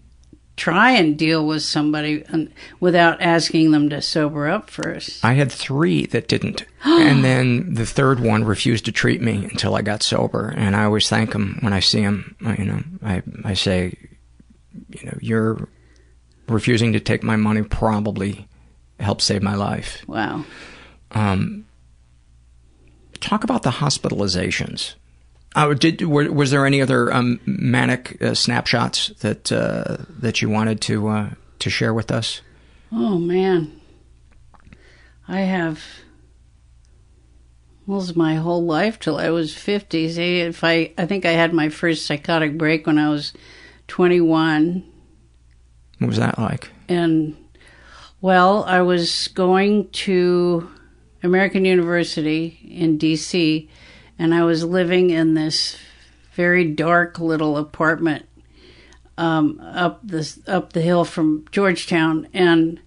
try and deal with somebody without asking them to sober up first. I had 3 that didn't. and then the third one refused to treat me until I got sober and I always thank him when I see him, you know. I I say you know, you're refusing to take my money probably helped save my life. Wow. Um, talk about the hospitalizations. Uh, did were, was there any other um, manic uh, snapshots that uh, that you wanted to uh, to share with us? Oh man, I have. Well, it's my whole life till I was fifty. See, if I, I think I had my first psychotic break when I was twenty-one. What was that like? And well, I was going to American University in DC and I was living in this very dark little apartment um, up the up the hill from Georgetown and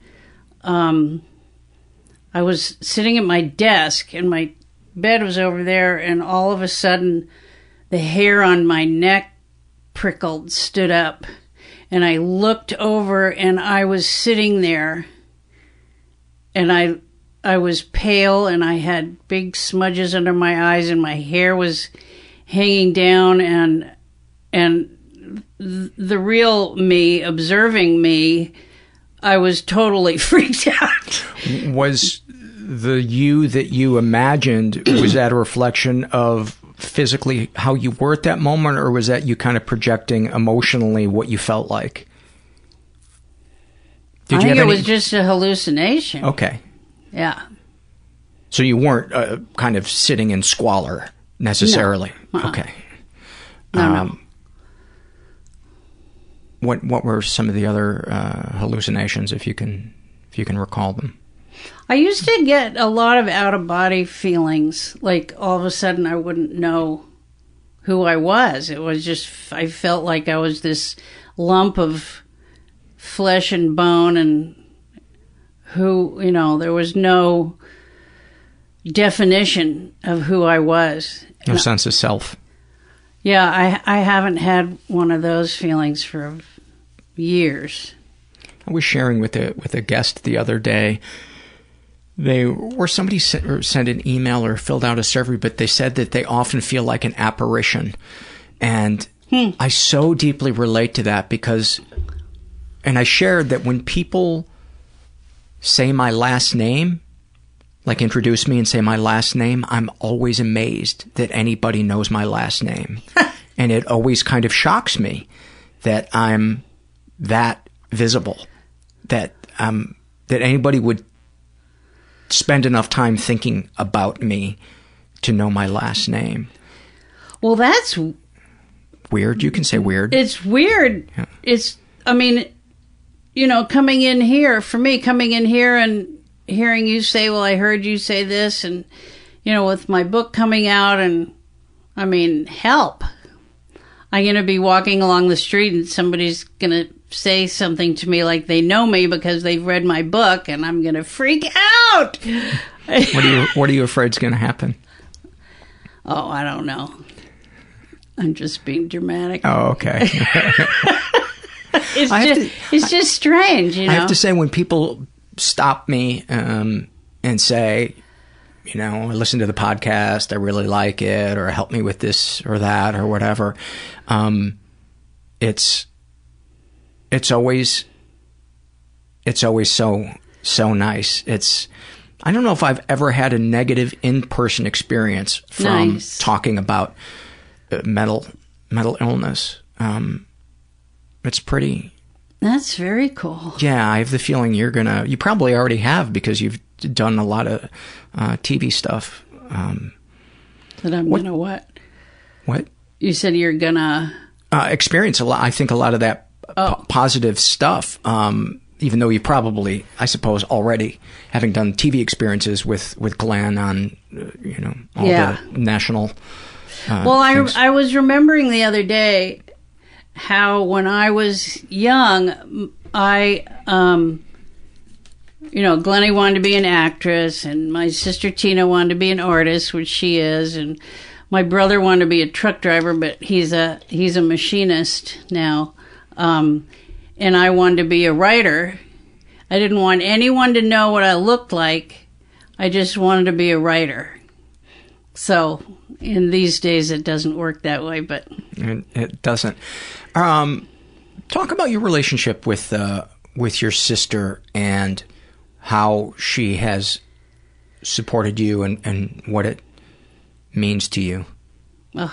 um, I was sitting at my desk and my bed was over there and all of a sudden the hair on my neck prickled stood up and I looked over and I was sitting there and I I was pale and I had big smudges under my eyes and my hair was hanging down and and th- the real me observing me I was totally freaked out. Was the you that you imagined was that a reflection of physically how you were at that moment, or was that you kind of projecting emotionally what you felt like? I think it was just a hallucination. Okay. Yeah. So you weren't uh, kind of sitting in squalor necessarily. No. Uh-uh. Okay. No, no. Um, What what were some of the other uh, hallucinations, if you can if you can recall them. I used to get a lot of out of body feelings. Like all of a sudden I wouldn't know who I was. It was just, I felt like I was this lump of flesh and bone and who, you know, there was no definition of who I was. No And sense of self. Yeah, I I haven't had one of those feelings for years. I was sharing with a with a guest the other day. They or somebody sent, or sent an email or filled out a survey, but they said that they often feel like an apparition, and hmm. I so deeply relate to that because, and I shared that when people say my last name, like introduce me and say my last name, I'm always amazed that anybody knows my last name, and it always kind of shocks me that I'm that visible that um that anybody would spend enough time thinking about me to know my last name. Well, that's Weird. You can say weird. it's weird. It's I mean, you know, coming in here for me, coming in here and hearing you say, "Well, I heard you say this," and you know, with my book coming out, and I mean, help. I'm going to be walking along the street and somebody's going to say something to me like they know me because they've read my book and I'm going to freak out. what are you What are you afraid's going to happen? Oh, I don't know. I'm just being dramatic. Oh, okay. It's just it's just strange, you know. I have to say, when people stop me um, and say, you know, I listen to the podcast, I really like it, or help me with this or that or whatever, um, it's it's always it's always so so nice. It's I don't know if I've ever had a negative in person experience from Nice. talking about uh, mental mental illness. Um, it's pretty That's very cool. yeah, I have the feeling you're gonna. You probably already have because you've done a lot of uh, TV stuff. Um, That I'm What- gonna what? what You said you're gonna. uh, experience a lot? I think a lot of that Oh. po- positive stuff. Um, even though you probably, I suppose, already having done TV experiences with with Glenn on, uh, you know, all Yeah. the national. Uh, well, I things. I was remembering the other day how when I was young, I, um, you know, Glennie wanted to be an actress, and my sister Tina wanted to be an artist, which she is, and my brother wanted to be a truck driver, but he's a he's a machinist now, um, and I wanted to be a writer. I didn't want anyone to know what I looked like. I just wanted to be a writer. So, in these days, it doesn't work that way, but It, it doesn't. Um, talk about your relationship with uh, with your sister and how she has supported you and, and what it means to you. ugh,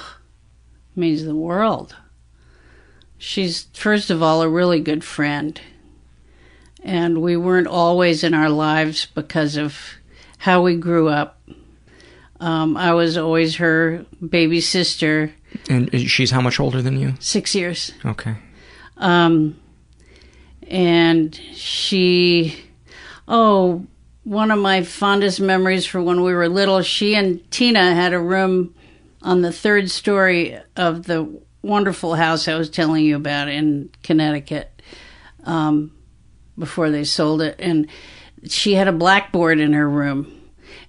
means the world. She's, first of all, a really good friend. And we weren't always in our lives because of how we grew up. Um, I was always her baby sister, And she's how much older than you? six years. Okay. Um, and she, oh, one of my fondest memories for when we were little, she and Tina had a room on the third story of the wonderful house I was telling you about in Connecticut um, before they sold it. And she had a blackboard in her room,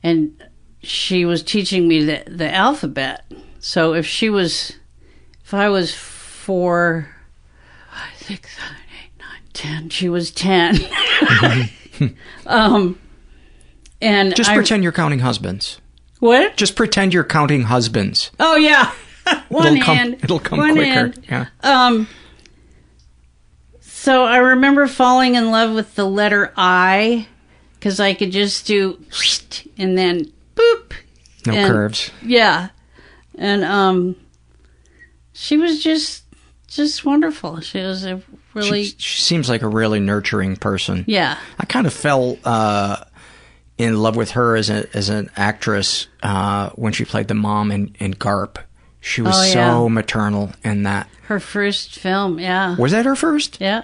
and she was teaching me the, the alphabet. So if she was, if I was four, six, seven, eight, nine, ten. She was ten. um, and Just I- pretend you're counting husbands. What? Just pretend you're counting husbands. Oh yeah, one it'll come, hand. It'll come one quicker. hand. Yeah. Um. So I remember falling in love with the letter I, because I could just do and then boop. No and- curves. Yeah, and um, she was just just wonderful. She was a really She, she seems like a really nurturing person. yeah. I kind of fell uh, in love with her as a as an actress uh, when she played the mom in, in Garp. She was Oh, so maternal in that. Her first film, yeah. Was that her first? Yeah.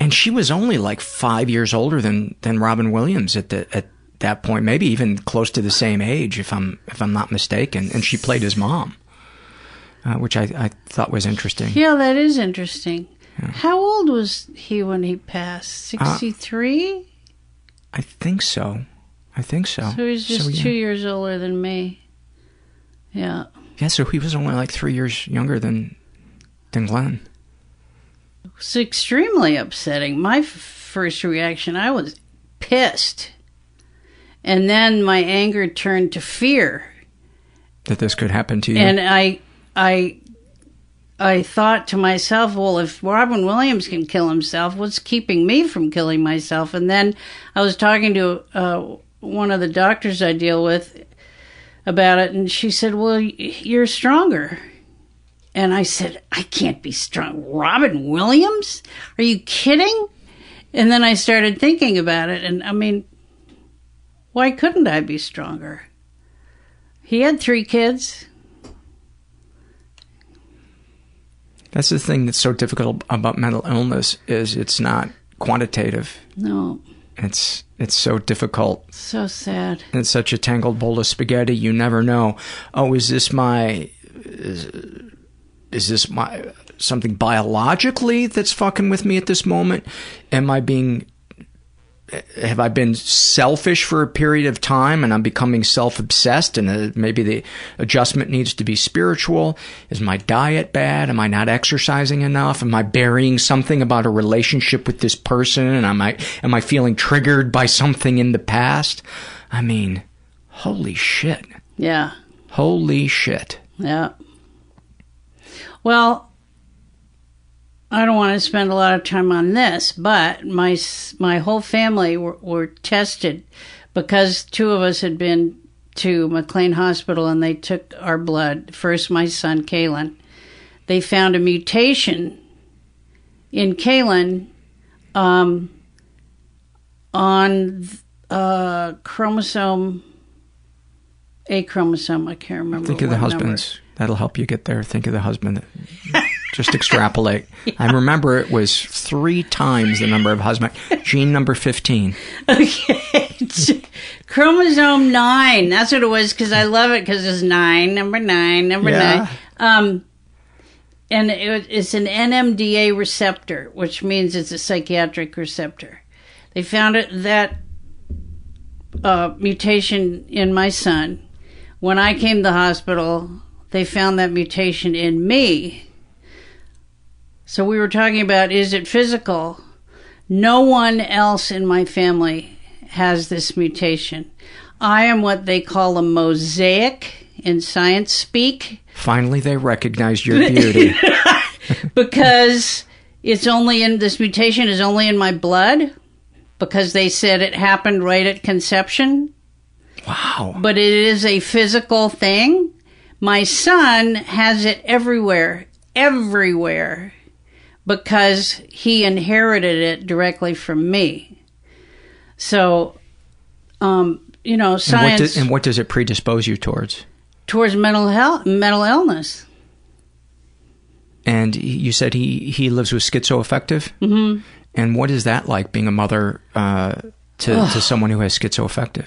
and she was only like five years older than than Robin Williams at the at that point, maybe even close to the same age, if I'm if I'm not mistaken. And she played his mom, uh, which I, I thought was interesting. Yeah, that is interesting. How old was he when he passed? Uh, 63? I think so. I think so. so he's just yeah. two years older than me. Yeah. Yeah, so he was only like three years younger than than Glenn. It's extremely upsetting. My f- first reaction, I was pissed. And then my anger turned to fear. That this could happen to you. And I I I thought to myself, well, if Robin Williams can kill himself, what's keeping me from killing myself? And then I was talking to uh, one of the doctors I deal with about it, and she said, well, you're stronger. And I said, I can't be strong. Robin Williams? Are you kidding? And then I started thinking about it, and I mean, why couldn't I be stronger? He had three kids. That's the thing that's so difficult about mental illness is it's not quantitative. No, It's it's so difficult. so sad. It's such a tangled bowl of spaghetti. You never know. Oh, is this my is, is this my something biologically that's fucking with me at this moment? Am I being have I been selfish for a period of time and I'm becoming self obsessed and uh, maybe the adjustment needs to be spiritual? Is my diet bad? Am I not exercising enough? Am I burying something about a relationship with this person? And am I, am I feeling triggered by something in the past? I mean, holy shit. Yeah, Holy shit. yeah. Well, I don't want to spend a lot of time on this, but my my whole family were, were tested because two of us had been to McLean Hospital and they took our blood. First, my son Calen. They found a mutation in Calen um, on uh, chromosome a chromosome. I can't remember. Think of the what number. husbands. That'll help you get there. Think of the husband. Just extrapolate. I remember it was three times the number of husband. Gene number 15. Okay. Chromosome nine. That's what it was because I love it because it's nine, number nine, number Yeah. nine. Um, and it, it's an NMDA receptor, which means it's a psychiatric receptor. They found it that uh, mutation in my son. When I came to the hospital, they found that mutation in me. So we were talking about is it physical? No one else in my family has this mutation. I am what they call a mosaic in science speak Finally, they recognized your beauty. because it's only in this mutation is only in my blood because they said it happened right at conception. Wow. But it is a physical thing. My son has it everywhere, everywhere because he inherited it directly from me. So, um, you know, And what, science do- and what does it predispose you towards? towards mental health, mental illness. And you said he, he lives with schizoaffective? hmm And what is that like being a mother uh, to, to someone who has schizoaffective?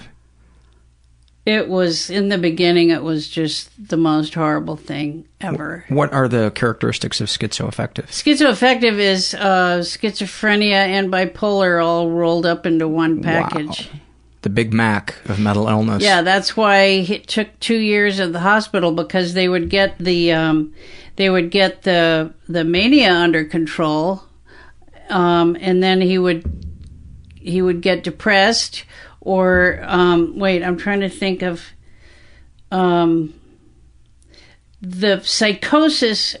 It was in the beginning. It was just the most horrible thing ever. What are the characteristics of schizoaffective? Schizoaffective is uh, schizophrenia and bipolar all rolled up into one package. The Big Mac of mental illness. Yeah, that's why it took two years at the hospital because they would get the um, they would get the the mania under control, um, and then he would he would get depressed or um, wait, I'm trying to think of um, the psychosis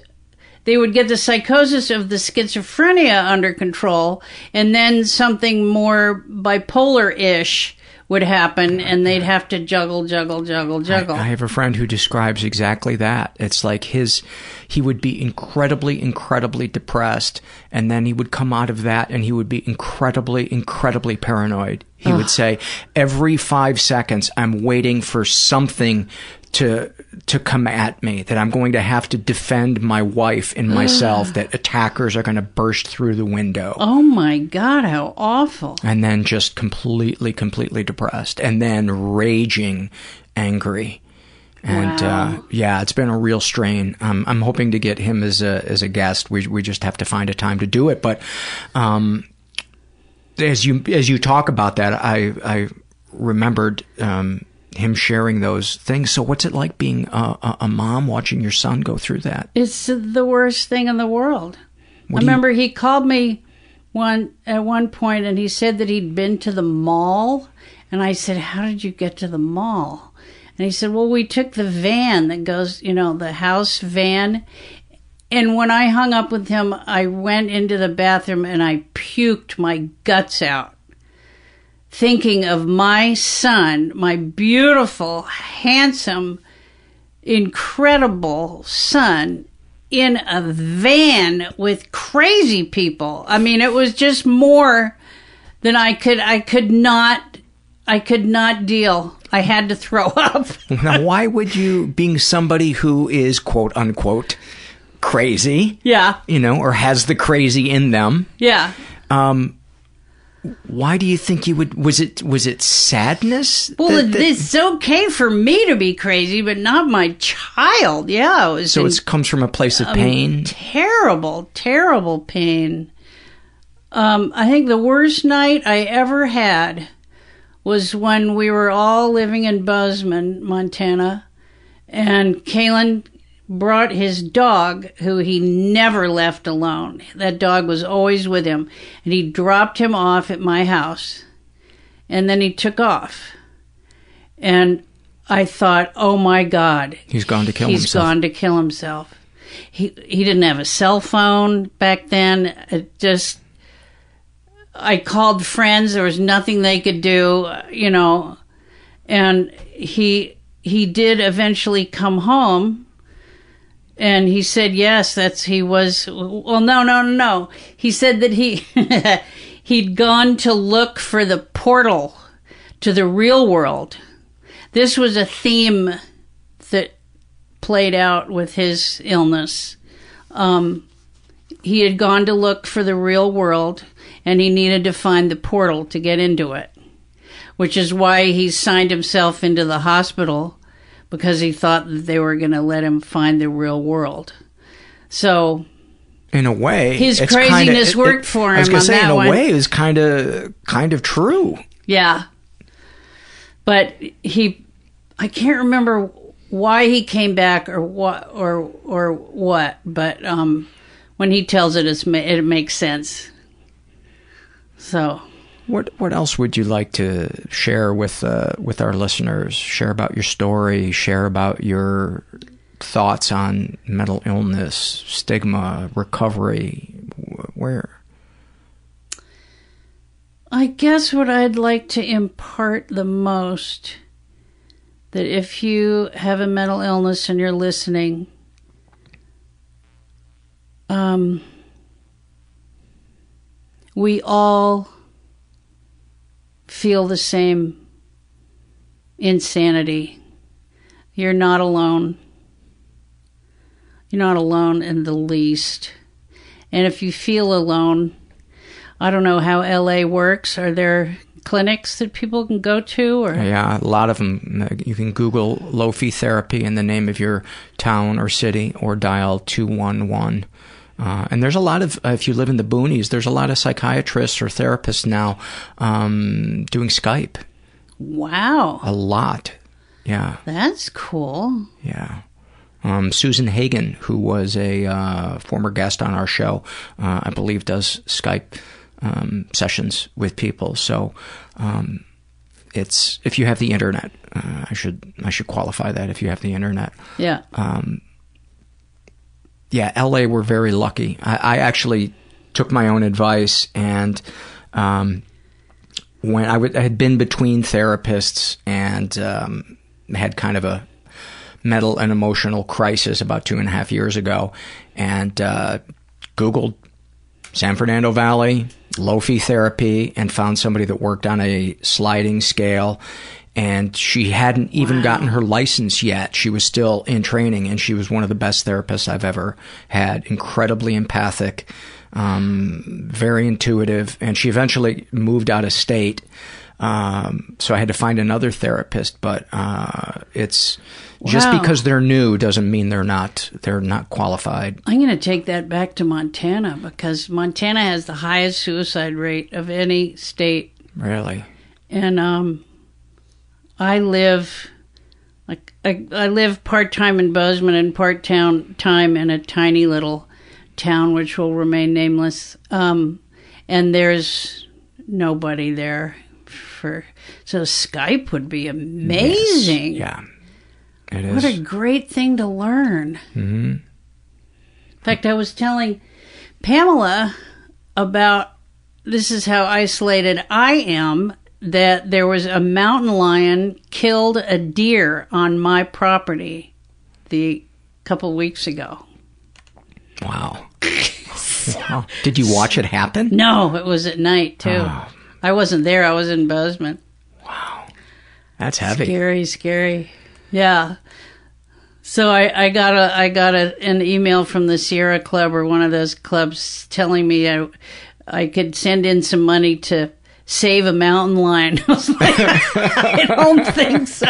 they would get the psychosis of the schizophrenia under control, and then something more bipolar ish would happen, and they'd have to juggle, juggle, juggle, juggle. I have a friend who describes exactly that. It's like his, he would be incredibly, incredibly depressed, and then he would come out of that and he would be incredibly, incredibly paranoid. He Ugh. would say, every five seconds, I'm waiting for something to to come at me that I'm going to have to defend my wife and myself that attackers are going to burst through the window. Oh my God, how awful. and then just completely completely depressed and then raging angry. And Wow. uh, yeah it's been a real strain. Um, i'm hoping to get him as a as a guest. We we just have to find a time to do it. But um as you as you talk about that i i remembered um him sharing those things so what's it like being a, a, a mom watching your son go through that It's the worst thing in the world. What I do you- remember he called me one at one point and he said that he'd been to the mall and I said, "How did you get to the mall?" And he said, "Well, we took the van that goes, you know, the house van." And when I hung up with him, I went into the bathroom and I puked my guts out thinking of my son, my beautiful, handsome, incredible son in a van with crazy people. I mean, it was just more than I could I could not I could not deal. I had to throw up. now why would you being somebody who is quote unquote crazy Yeah. you know or has the crazy in them Yeah. um why do you think you would was it was it sadness Well, that- that- it's okay for me to be crazy, but not my child. Yeah, it was so in- it comes from a place of pain terrible, terrible pain. Um, I think the worst night I ever had was when we were all living in Bozeman, Montana, and Calen brought his dog, who he never left alone. That dog was always with him, and he dropped him off at my house, and then he took off. And I thought, oh my God, he's gone to kill He's himself He's gone to kill himself. He he didn't have a cell phone back then. It just I called friends. There was nothing they could do, you know. And he he did eventually come home. And he said, yes, that's he was. Well, no, no, no, no. He said that he he'd gone to look for the portal to the real world. This was a theme that played out with his illness. Um, he had gone to look for the real world and he needed to find the portal to get into it, which is why he signed himself into the hospital because he thought that they were going to let him find the real world. So in a way His craziness kinda, worked for I was him gonna on say in a one. way it was kind of kind of true Yeah. But he I can't remember why he came back or what or or what, but um when he tells it it's, it makes sense. So, What what else would you like to share with uh, with our listeners? Share about your story. Share about your thoughts on mental illness, stigma, recovery. Where? I guess what I'd like to impart the most that if you have a mental illness and you're listening, um, we all feel the same insanity. You're not alone. You're not alone in the least. And if you feel alone, I don't know how LA works. Are there clinics that people can go to or Yeah, a lot of them. You can Google low fee therapy in the name of your town or city, or dial two one one. Uh, and there's a lot of, uh, if you live in the boonies, there's a lot of psychiatrists or therapists now um, doing Skype. Wow. A lot. Yeah. That's cool. Yeah. Um, Susan Hagen, who was a uh, former guest on our show, uh, I believe does Skype um, sessions with people. So um, it's if you have the internet, uh, I should I should qualify that if you have the internet. Yeah. Um, yeah, LA, we're very lucky. I, I actually took my own advice and um, when I, w- I had been between therapists and um, had kind of a mental and emotional crisis about two and a half years ago and uh, Googled San Fernando Valley, low fee therapy and found somebody that worked on a sliding scale. And she hadn't even gotten her license yet. She was still in training, and she was one of the best therapists I've ever had. Incredibly empathic, um, very intuitive, and she eventually moved out of state. Um, so I had to find another therapist, but uh, it's just because they're new doesn't mean they're not they're not qualified. I'm going to take that back to Montana because Montana has the highest suicide rate of any state. Really, And um, I live like I, I live part time in Bozeman and part town time in a tiny little town which will remain nameless. Um, and there's nobody there for so Skype would be amazing. yeah, it What is. a great thing to learn. hmm In fact, I was telling Pamela about this is how isolated I am that there was a mountain lion killed a deer on my property the couple weeks ago. Wow. wow. Did you watch it happen? No, it was at night too. Oh. I wasn't there. I was in Bozeman. Wow. That's heavy. Scary, scary. Yeah. So I, I got a I got a, an email from the Sierra Club or one of those clubs telling me I, I could send in some money to save a mountain lion. I was like, I don't think so.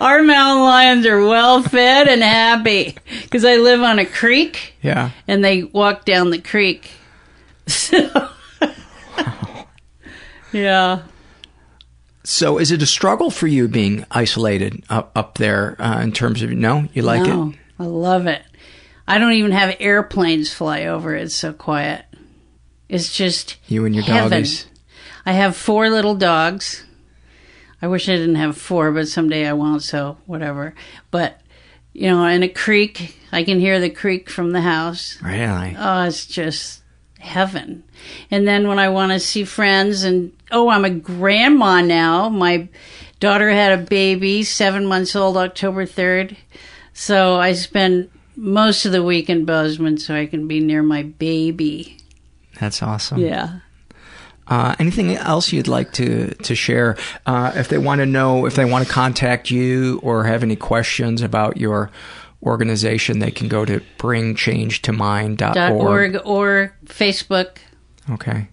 Our mountain lions are well fed and happy because I live on a creek Yeah. and they walk down the creek. So, yeah. So, is it a struggle for you being isolated up up there uh, in terms of no? You like no, it? I love it. I don't even have airplanes fly over. It's so quiet. It's just You and your heaven. doggies. I have four little dogs. I wish I didn't have four, but someday I won't. So whatever. But you know, in a creek, I can hear the creek from the house. Really? Oh, it's just heaven. And then when I want to see friends, and oh, I'm a grandma now. My daughter had a baby, seven months old, October 3rd. So I spend most of the week in Bozeman so I can be near my baby. That's awesome. Yeah. Uh, anything else you'd like to to share? Uh, if they want to know, if they want to contact you or have any questions about your organization, they can go to BringChange2Mind.org. Dot org or Facebook. Okay.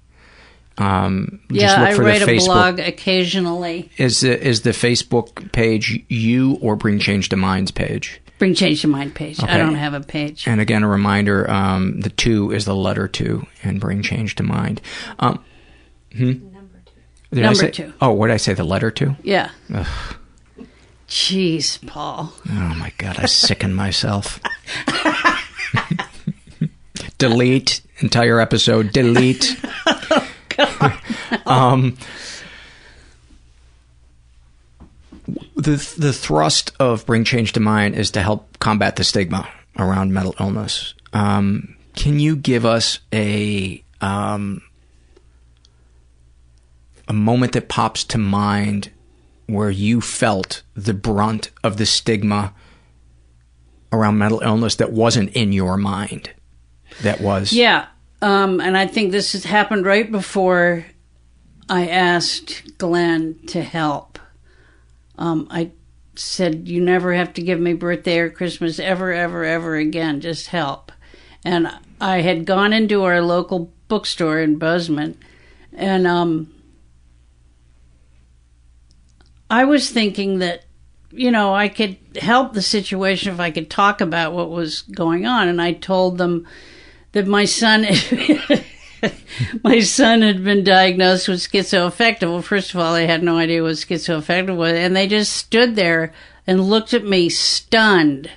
Um, Yeah, just look I for write the a Facebook. blog occasionally. Is the is the Facebook page you or Bring Change to Mind's page? Bring Change to Mind page. Okay. I don't have a page. And again, a reminder: um, the two is the letter two, and bring change to mind. Um, hmm? Did Number two. Oh, what did I say? The letter two? Yeah. Ugh. Jeez, Paul. Oh my god, I sicken myself. Delete entire episode. Delete. um, the the thrust of Bring Change to Mind is to help combat the stigma around mental illness. Um, can you give us a um, a moment that pops to mind where you felt the brunt of the stigma around mental illness that wasn't in your mind? That was Yeah. Um, and I think this has happened right before I asked Glenn to help. Um, I said, You never have to give me birthday or Christmas ever, ever, ever again. Just help. And I had gone into our local bookstore in Bozeman and um, I was thinking that, you know, I could help the situation if I could talk about what was going on. And I told them that my son my son had been diagnosed with schizoaffective. Well, first of all, they had no idea what schizoaffective was, and they just stood there and looked at me stunned,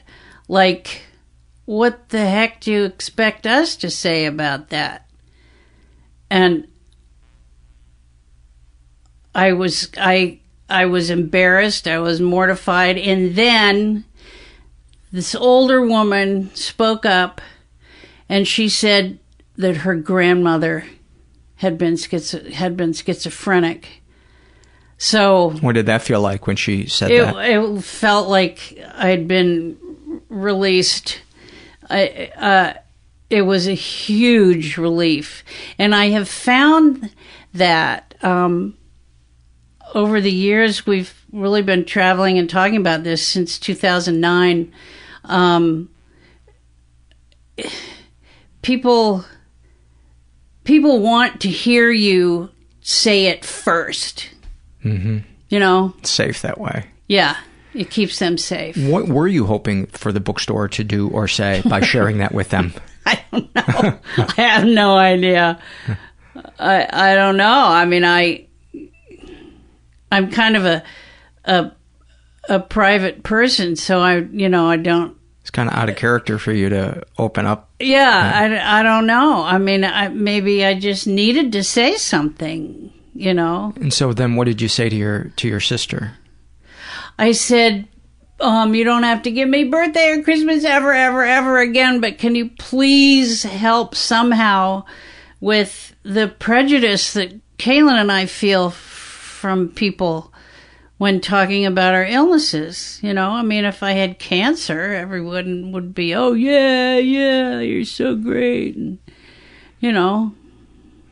like, "What the heck do you expect us to say about that?" And I was I I was embarrassed. I was mortified, and then this older woman spoke up and she said that her grandmother had been schizo- had been schizophrenic. So What did that feel like when she said it, that? it felt like I'd been released. I, uh, it was a huge relief. And I have found that um, over the years, we've really been traveling and talking about this since 2009. Um, people people want to hear you say it first. Mm-hmm. You know, Safe that way. yeah, it keeps them safe. What were you hoping for the bookstore to do or say by sharing that with them? I don't know. I have no idea. I I don't know. I mean, I I'm kind of a a a private person, so I you know I don't. It's kind of out of character for you to open up. Yeah, I, I don't know. I mean, I, maybe I just needed to say something. You know, And so then, what did you say to your to your sister? I said, um, you don't have to give me birthday or Christmas ever, ever, ever again, but can you please help somehow with the prejudice that Calen and I feel from people when talking about our illnesses? You know, I mean, if I had cancer, everyone would be, oh, yeah, yeah, you're so great. And, you know,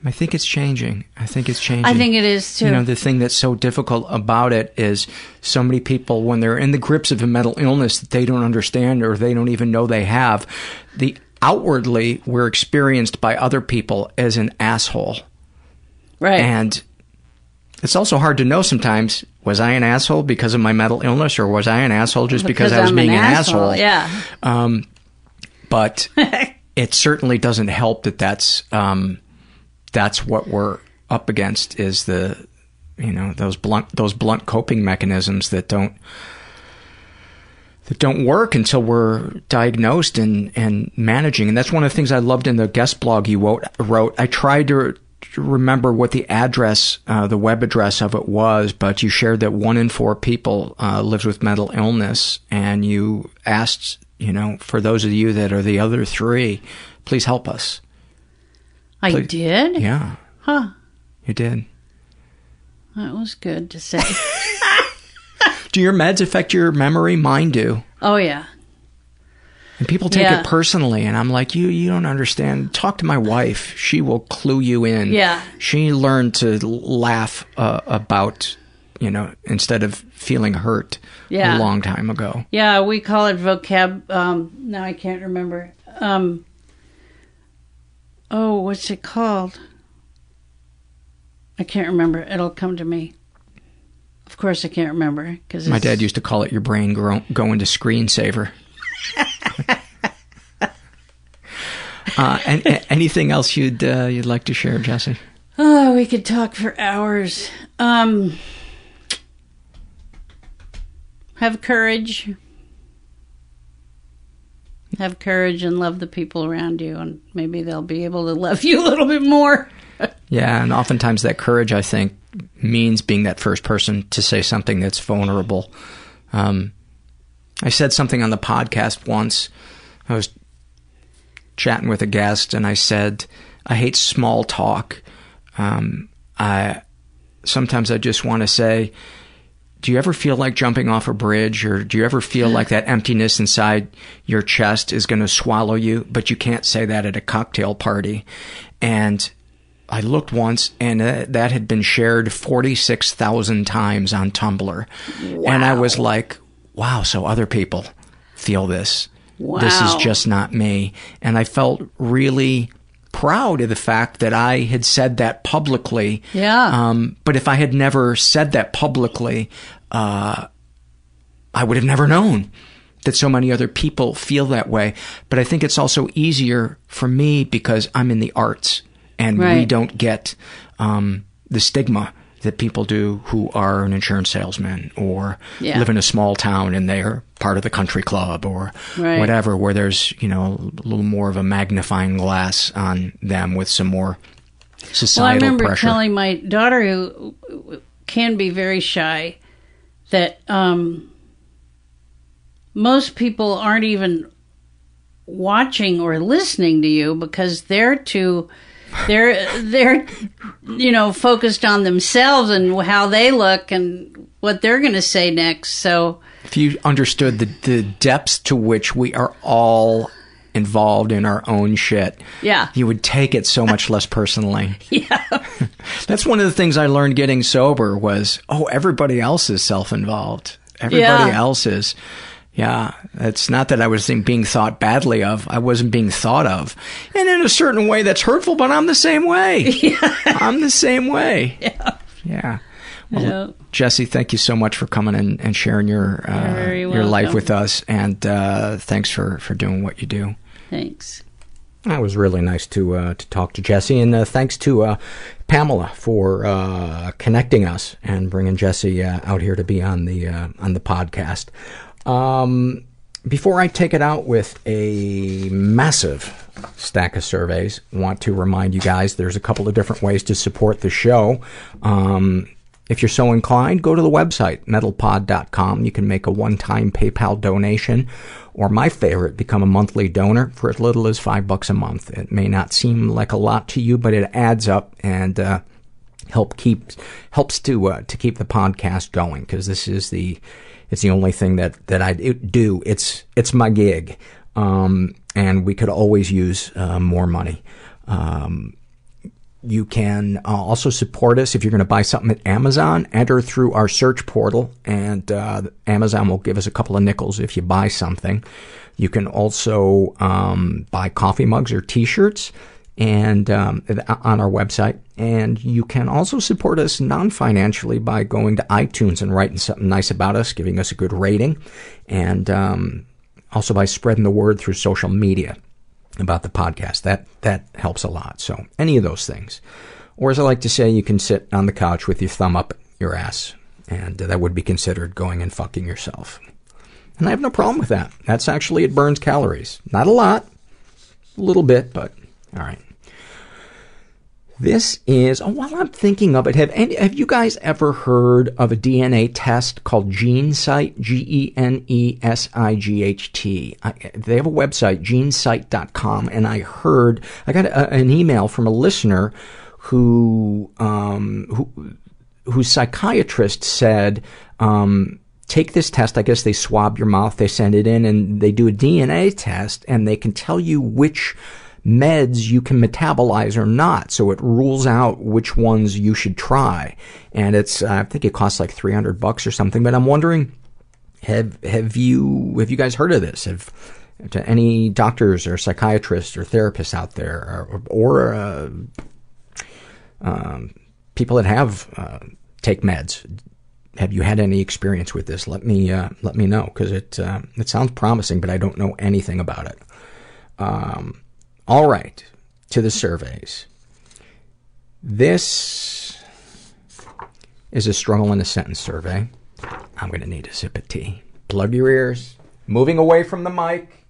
I think it's changing. I think it's changing. I think it is too. You know, the thing that's so difficult about it is so many people, when they're in the grips of a mental illness that they don't understand or they don't even know they have, the outwardly we're experienced by other people as an asshole. Right. And it's also hard to know sometimes was I an asshole because of my mental illness or was I an asshole just because, I was I'm being an, asshole. asshole? Yeah. Um, but it certainly doesn't help that that's um, that's what we're up against is the you know those blunt those blunt coping mechanisms that don't that don't work until we're diagnosed and and managing and that's one of the things I loved in the guest blog you wrote wrote I tried to remember what the address uh, the web address of it was but you shared that one in four people uh, lives with mental illness and you asked you know for those of you that are the other three please help us I Please- did? yeah Huh. you did That was good to say. do your meds affect your memory mine do oh, yeah. And people take Yeah. it personally, and I'm like, you you don't understand. Talk to my wife; she will clue you in. Yeah. she learned to laugh uh, about, you know, instead of feeling hurt. Yeah. a long time ago. Yeah, we call it vocab. Um, now I can't remember. Um, oh, what's it called? I can't remember. It'll come to me. Of course, I can't remember because My dad used to call it your brain gro- going to screensaver. uh, and, anything else you'd uh, you'd like to share, Jessie? Oh, we could talk for hours. Um, have courage. Have courage and love the people around you, and maybe they'll be able to love you a little bit more. Yeah, and oftentimes that courage, I think, means being that first person to say something that's vulnerable. Um, I said something on the podcast once. I was chatting with a guest, and I said, "I hate small talk. Um, I sometimes I just want to say." Do you ever feel like jumping off a bridge, or do you ever feel like that emptiness inside your chest is going to swallow you, but you can't say that at a cocktail party? And I looked once, and uh, that had been shared 46,000 times on Tumblr. wow. And I was like, wow, so other people feel this. This is just not me. And I felt really proud of the fact that I had said that publicly. Yeah. Um, but if I had never said that publicly, uh, I would have never known that so many other people feel that way. But I think it's also easier for me because I'm in the arts and we don't get um, the stigma that people do who are an insurance salesman or Yeah. live in a small town and they're part of the country club or Right. whatever, where there's, you know, a little more of a magnifying glass on them with some more societal Well, I remember pressure. telling my daughter, who can be very shy, that um, most people aren't even watching or listening to you because they're too they're they're you know focused on themselves and how they look and what they're going to say next so if you understood the, the depths to which we are all involved in our own shit, Yeah. you would take it so much less personally. yeah. That's one of the things I learned getting sober was, oh, everybody else is self-involved. Everybody Yeah. else is. Yeah, it's not that I was being thought badly of. I wasn't being thought of. And in a certain way that's hurtful, but I'm the same way. I'm the same way. Yeah. Yeah. Well, Yeah. Jessie, thank you so much for coming in and sharing your uh, your life with us, and uh, thanks for for doing what you do. Thanks. That was really nice to uh, to talk to Jessie, and uh, thanks to uh, Pamela for uh, connecting us and bringing Jessie uh, out here to be on the uh, on the podcast. Um, before I take it out with a massive stack of surveys, want to remind you guys there's a couple of different ways to support the show. Um, if you're so inclined, go to the website, mentalpod.com. You can make a one-time PayPal donation, or my favorite, become a monthly donor for as little as five bucks a month. It may not seem like a lot to you, but it adds up and uh, help keep helps to uh, to keep the podcast going because this is the it's the only thing that that I do. It's it's my gig, um, and we could always use uh, more money. Um, you can uh, also support us if you're going to buy something at Amazon. Enter through our search portal, and uh, Amazon will give us a couple of nickels if you buy something. You can also um, buy coffee mugs or T-shirts, and um, on our website. And you can also support us non-financially by going to iTunes and writing something nice about us, giving us a good rating, and um, also by spreading the word through social media about the podcast. That that helps a lot. So any of those things. Or as I like to say, you can sit on the couch with your thumb up your ass, and uh, that would be considered going and fucking yourself. And I have no problem with that. That's actually it burns calories. Not a lot, a little bit, but all right. This is, oh, while I'm thinking of it, have any, have you guys ever heard of a DNA test called GeneSight? G-E-N-E-S-I-G-H-T. I, they have a website, genesight.com, and I heard, I got a, an email from a listener who, um, who, whose psychiatrist said, um, take this test. I guess they swab your mouth, they send it in, and they do a DNA test, and they can tell you which meds you can metabolize or not. So it rules out which ones you should try. And it's, uh, I think it costs like 300 bucks or something, but I'm wondering, have, have you, have you guys heard of this? Have, to any doctors or psychiatrists or therapists out there or, or, uh, um, people that have, uh, take meds, have you had any experience with this? Let me, uh, let me know, cause it, uh, it sounds promising, but I don't know anything about it. Um, all right, to the surveys. This is a struggle in a sentence survey. I'm going to need a sip of tea. Plug your ears. Moving away from the mic.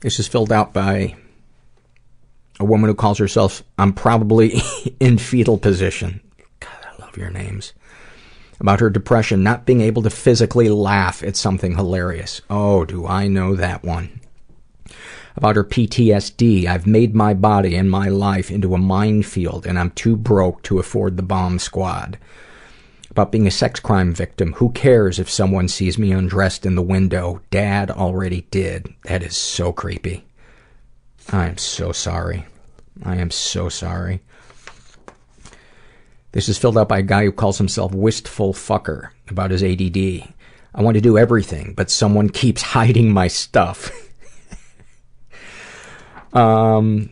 This is filled out by a woman who calls herself, I'm probably in fetal position. God, I love your names about her depression, not being able to physically laugh at something hilarious. Oh, do I know that one. About her PTSD, I've made my body and my life into a minefield and I'm too broke to afford the bomb squad. About being a sex crime victim, who cares if someone sees me undressed in the window? Dad already did. That is so creepy. I am so sorry. I am so sorry. This is filled out by a guy who calls himself Wistful Fucker about his ADD. I want to do everything, but someone keeps hiding my stuff. um,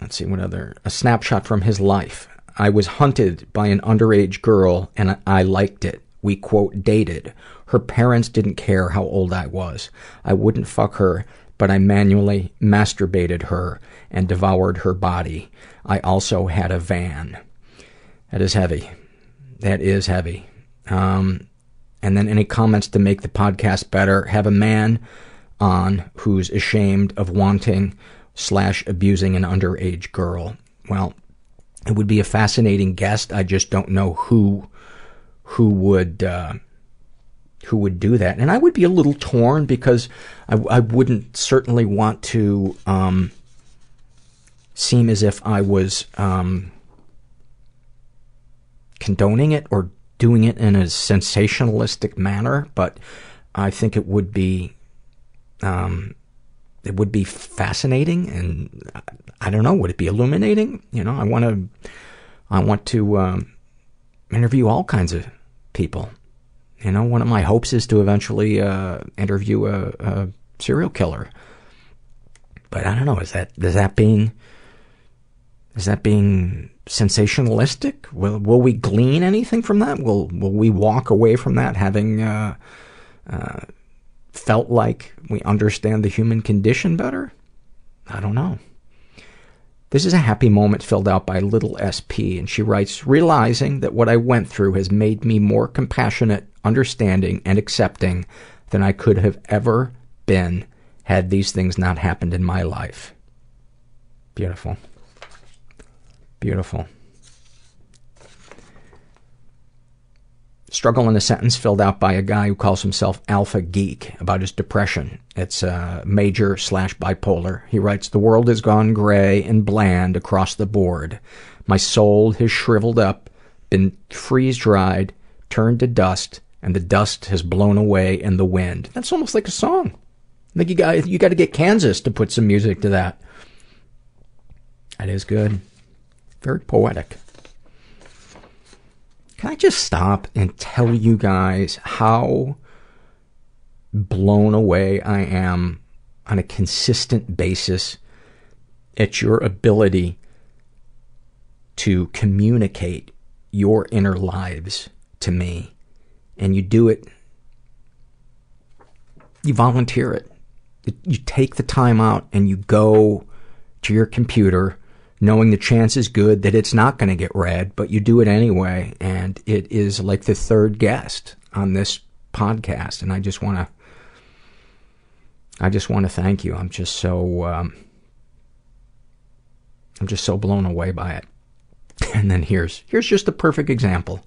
let's see what other. A snapshot from his life. I was hunted by an underage girl and I liked it. We quote dated. Her parents didn't care how old I was. I wouldn't fuck her, but I manually masturbated her and devoured her body. I also had a van. That is heavy. That is heavy. Um, and then any comments to make the podcast better? Have a man on who's ashamed of wanting slash abusing an underage girl. Well, it would be a fascinating guest. I just don't know who who would uh, who would do that. And I would be a little torn because I, I wouldn't certainly want to um, seem as if I was um, condoning it or doing it in a sensationalistic manner, but I think it would be, um, it would be fascinating and I don't know, would it be illuminating? You know, I want to, I want to um, interview all kinds of people. You know, one of my hopes is to eventually uh, interview a, a serial killer. But I don't know. Is that is that being is that being sensationalistic? Will will we glean anything from that? Will will we walk away from that having uh, uh, felt like we understand the human condition better? I don't know. This is a happy moment filled out by Little SP, and she writes, realizing that what I went through has made me more compassionate, understanding, and accepting than I could have ever been had these things not happened in my life. Beautiful. Beautiful. Struggle in a sentence filled out by a guy who calls himself Alpha Geek about his depression. It's uh, major slash bipolar. He writes, The world has gone gray and bland across the board. My soul has shriveled up, been freeze dried, turned to dust, and the dust has blown away in the wind. That's almost like a song. Like you got you got to get Kansas to put some music to that. That is good. Very poetic. Can I just stop and tell you guys how blown away I am on a consistent basis at your ability to communicate your inner lives to me. And you do it, you volunteer it. You take the time out and you go to your computer knowing the chance is good that it's not going to get read, but you do it anyway, and it is like the third guest on this podcast, and I just want to, I just want to thank you. I'm just so, um, I'm just so blown away by it. And then here's, here's just a perfect example.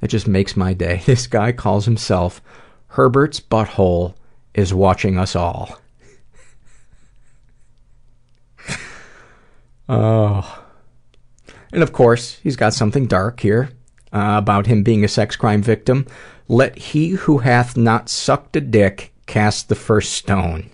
that just makes my day. This guy calls himself Herbert's Butthole is watching us all. Oh. And of course, he's got something dark here uh, about him being a sex crime victim. Let he who hath not sucked a dick cast the first stone.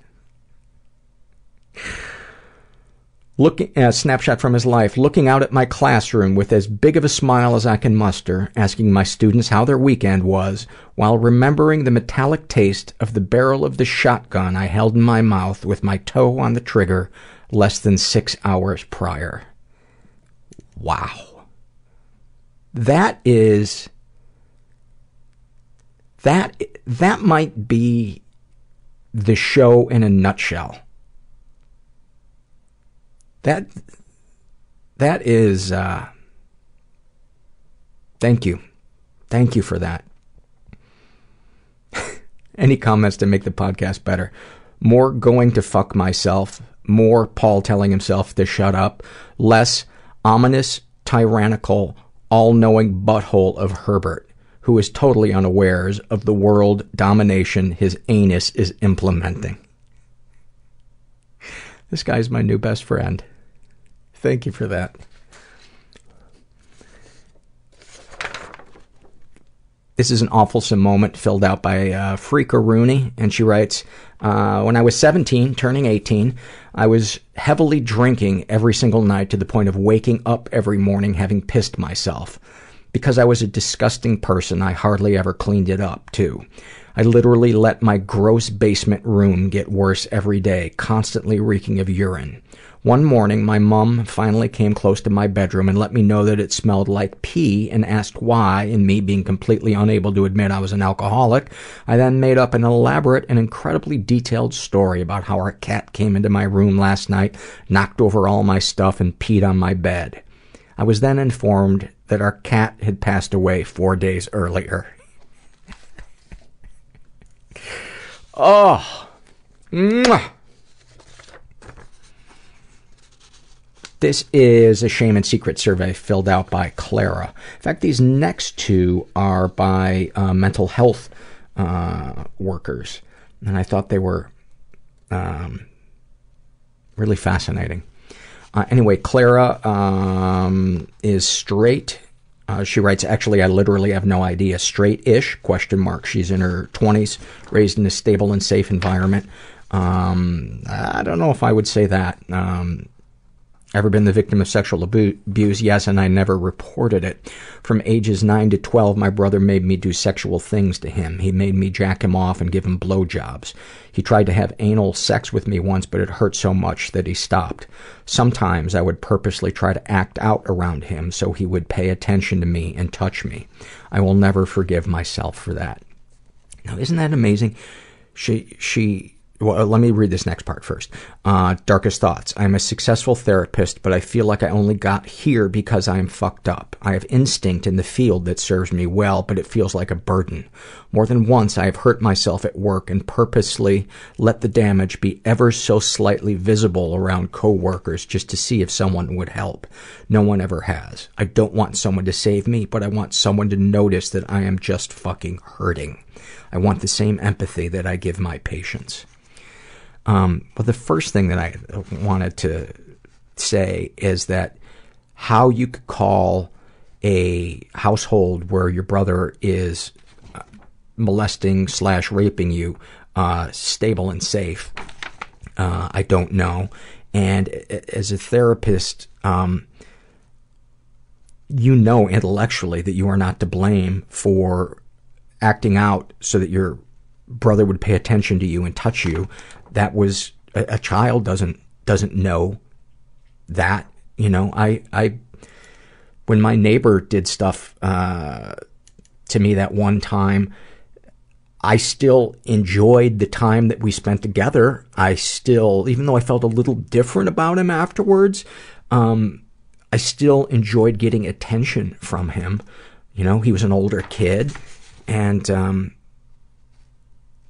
Looking, a snapshot from his life. Looking out at my classroom with as big of a smile as I can muster, asking my students how their weekend was, while remembering the metallic taste of the barrel of the shotgun I held in my mouth with my toe on the trigger less than six hours prior. Wow. That is, that, that might be the show in a nutshell. That, that is, uh, thank you. Thank you for that. Any comments to make the podcast better? More going to fuck myself more Paul telling himself to shut up, less ominous, tyrannical, all-knowing butthole of Herbert, who is totally unawares of the world domination his anus is implementing. This guy's my new best friend. Thank you for that. This is an awfulsome moment filled out by uh, Freaka Rooney, and she writes, uh, when I was 17, turning 18, I was heavily drinking every single night to the point of waking up every morning having pissed myself. Because I was a disgusting person, I hardly ever cleaned it up, too. I literally let my gross basement room get worse every day, constantly reeking of urine. One morning, my mom finally came close to my bedroom and let me know that it smelled like pee and asked why, and me being completely unable to admit I was an alcoholic, I then made up an elaborate and incredibly detailed story about how our cat came into my room last night, knocked over all my stuff, and peed on my bed. I was then informed that our cat had passed away four days earlier. oh. Mwah. This is a shame and secret survey filled out by Clara. In fact, these next two are by uh, mental health uh, workers, and I thought they were um, really fascinating. Uh, anyway, Clara um, is straight, Uh, she writes, actually, I literally have no idea. Straight-ish, question mark. She's in her 20s, raised in a stable and safe environment. Um, I don't know if I would say that. Um, Ever been the victim of sexual abuse? Yes, and I never reported it. From ages 9 to 12, my brother made me do sexual things to him. He made me jack him off and give him blowjobs. He tried to have anal sex with me once, but it hurt so much that he stopped. Sometimes I would purposely try to act out around him so he would pay attention to me and touch me. I will never forgive myself for that. Now, isn't that amazing? She, she, well, let me read this next part first. Uh, darkest thoughts. I'm a successful therapist, but I feel like I only got here because I am fucked up. I have instinct in the field that serves me well, but it feels like a burden. More than once, I have hurt myself at work and purposely let the damage be ever so slightly visible around coworkers just to see if someone would help. No one ever has. I don't want someone to save me, but I want someone to notice that I am just fucking hurting. I want the same empathy that I give my patients. Um, but the first thing that I wanted to say is that how you could call a household where your brother is uh, molesting slash raping you uh, stable and safe, uh, I don't know. And as a therapist, um, you know intellectually that you are not to blame for acting out so that your brother would pay attention to you and touch you that was a, a child doesn't doesn't know that you know? I i when my neighbor did stuff uh to me that one time i still enjoyed the time that we spent together. I still even though i felt a little different about him afterwards um i still enjoyed getting attention from him. You know he was an older kid and um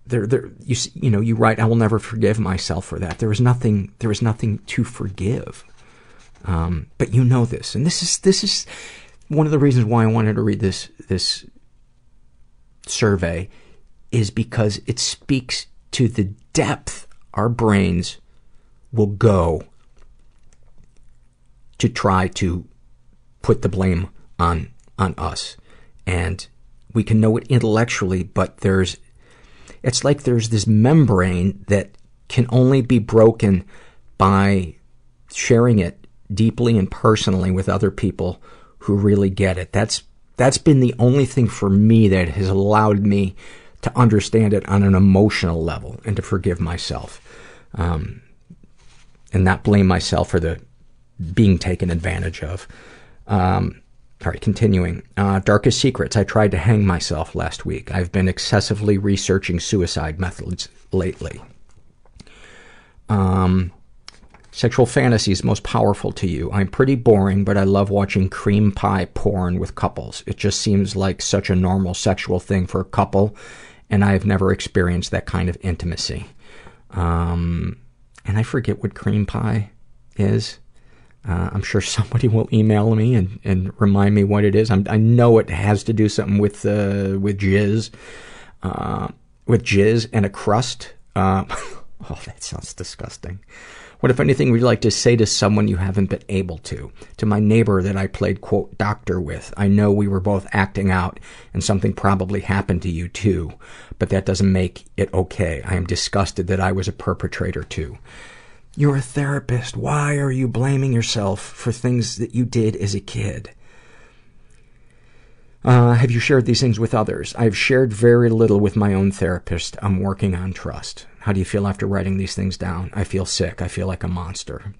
there, there, you, you know, you write, I will never forgive myself for that. There is nothing, there is nothing to forgive. Um, but you know this, and this is, this is one of the reasons why I wanted to read this, this survey is because it speaks to the depth our brains will go to try to put the blame on, on us. And we can know it intellectually, but there's it's like there's this membrane that can only be broken by sharing it deeply and personally with other people who really get it. That's that's been the only thing for me that has allowed me to understand it on an emotional level and to forgive myself, um, and not blame myself for the being taken advantage of. Um, all right, continuing. Uh, darkest secrets. I tried to hang myself last week. I've been excessively researching suicide methods lately. Um, sexual fantasies most powerful to you. I'm pretty boring, but I love watching cream pie porn with couples. It just seems like such a normal sexual thing for a couple, and I've never experienced that kind of intimacy. Um, and I forget what cream pie is. Uh, I'm sure somebody will email me and, and remind me what it is. I know it has to do something with uh, with jizz, uh, with jizz and a crust. Uh, oh, that sounds disgusting. What, if anything, would you like to say to someone you haven't been able to? To my neighbor that I played, quote, doctor with. I know we were both acting out, and something probably happened to you, too. But that doesn't make it okay. I am disgusted that I was a perpetrator, too. You're a therapist. Why are you blaming yourself for things that you did as a kid? Uh, have you shared these things with others? I've shared very little with my own therapist. I'm working on trust. How do you feel after writing these things down? I feel sick. I feel like a monster.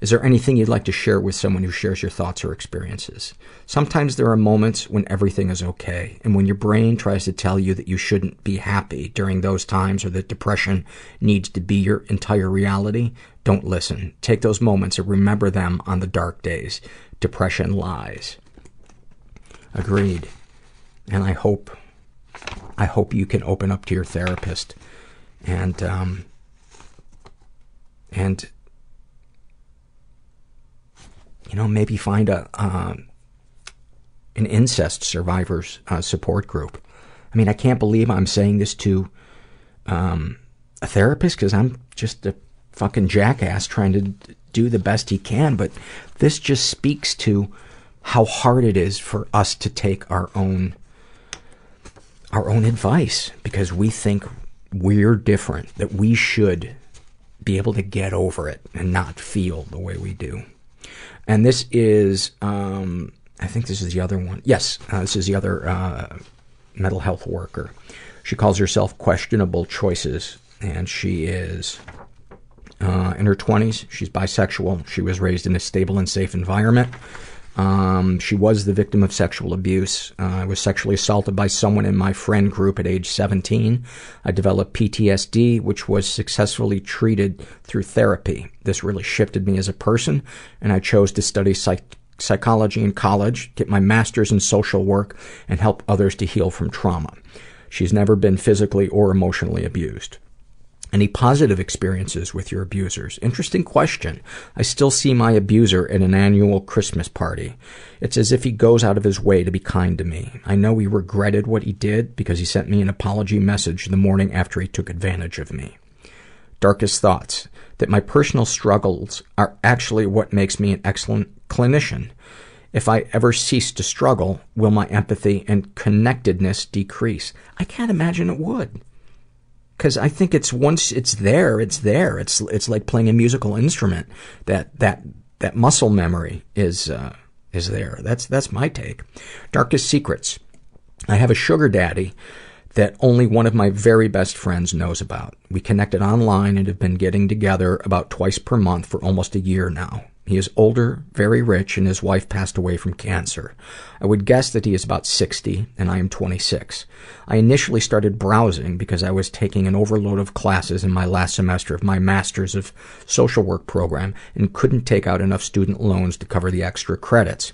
Is there anything you'd like to share with someone who shares your thoughts or experiences? Sometimes there are moments when everything is okay, and when your brain tries to tell you that you shouldn't be happy during those times or that depression needs to be your entire reality, don't listen. Take those moments and remember them on the dark days. Depression lies. Agreed. And I hope, I hope you can open up to your therapist and, um, and you know, maybe find a, um, an incest survivors uh, support group. I mean, I can't believe I'm saying this to um, a therapist because I'm just a fucking jackass trying to do the best he can, but this just speaks to how hard it is for us to take our own our own advice because we think we're different, that we should be able to get over it and not feel the way we do. And this is, um, I think this is the other one. Yes, uh, this is the other uh, mental health worker. She calls herself Questionable Choices, and she is uh, in her 20s. She's bisexual. She was raised in a stable and safe environment. Um, she was the victim of sexual abuse. Uh, I was sexually assaulted by someone in my friend group at age 17. I developed PTSD, which was successfully treated through therapy. This really shifted me as a person, and I chose to study psych- psychology in college, get my master's in social work, and help others to heal from trauma. She's never been physically or emotionally abused. Any positive experiences with your abusers? Interesting question. I still see my abuser at an annual Christmas party. It's as if he goes out of his way to be kind to me. I know he regretted what he did because he sent me an apology message the morning after he took advantage of me. Darkest thoughts. That my personal struggles are actually what makes me an excellent clinician. If I ever cease to struggle, will my empathy and connectedness decrease? I can't imagine it would because I think it's once it's there, it's there. It's it's like playing a musical instrument. That that that muscle memory is uh, is there. That's that's my take. Darkest secrets. I have a sugar daddy that only one of my very best friends knows about. We connected online and have been getting together about twice per month for almost a year now. He is older, very rich, and his wife passed away from cancer. I would guess that he is about 60, and I am 26. I initially started browsing because I was taking an overload of classes in my last semester of my Master's of Social Work program and couldn't take out enough student loans to cover the extra credits.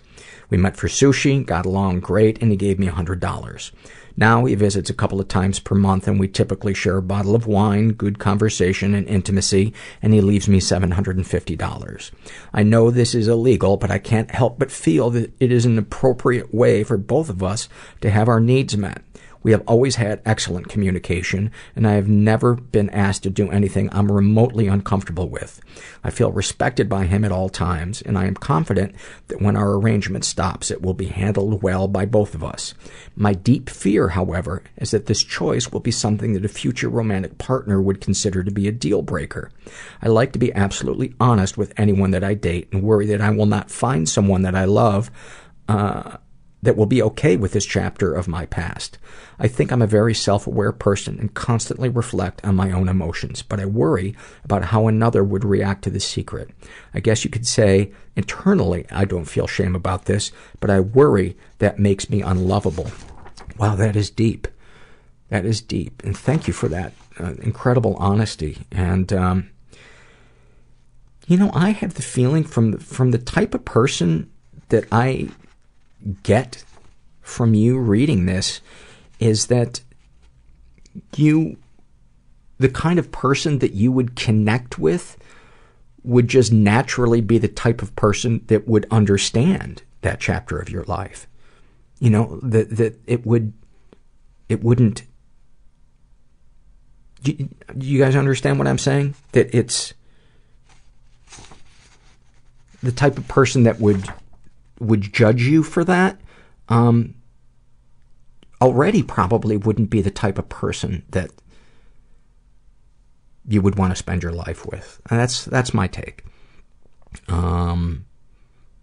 We met for sushi, got along great, and he gave me $100. Now he visits a couple of times per month and we typically share a bottle of wine, good conversation, and intimacy, and he leaves me $750. I know this is illegal, but I can't help but feel that it is an appropriate way for both of us to have our needs met. We have always had excellent communication, and I have never been asked to do anything I'm remotely uncomfortable with. I feel respected by him at all times, and I am confident that when our arrangement stops, it will be handled well by both of us. My deep fear, however, is that this choice will be something that a future romantic partner would consider to be a deal breaker. I like to be absolutely honest with anyone that I date and worry that I will not find someone that I love, uh, that will be okay with this chapter of my past. I think I'm a very self-aware person and constantly reflect on my own emotions, but I worry about how another would react to this secret. I guess you could say internally I don't feel shame about this, but I worry that makes me unlovable. Wow, that is deep. That is deep. And thank you for that uh, incredible honesty. And, um, you know, I have the feeling from the, from the type of person that I get from you reading this is that you, the kind of person that you would connect with would just naturally be the type of person that would understand that chapter of your life. You know, that, that it would, it wouldn't, do do you guys understand what I'm saying? That it's the type of person that would would judge you for that, um, already probably wouldn't be the type of person that you would want to spend your life with. And that's that's my take. Um,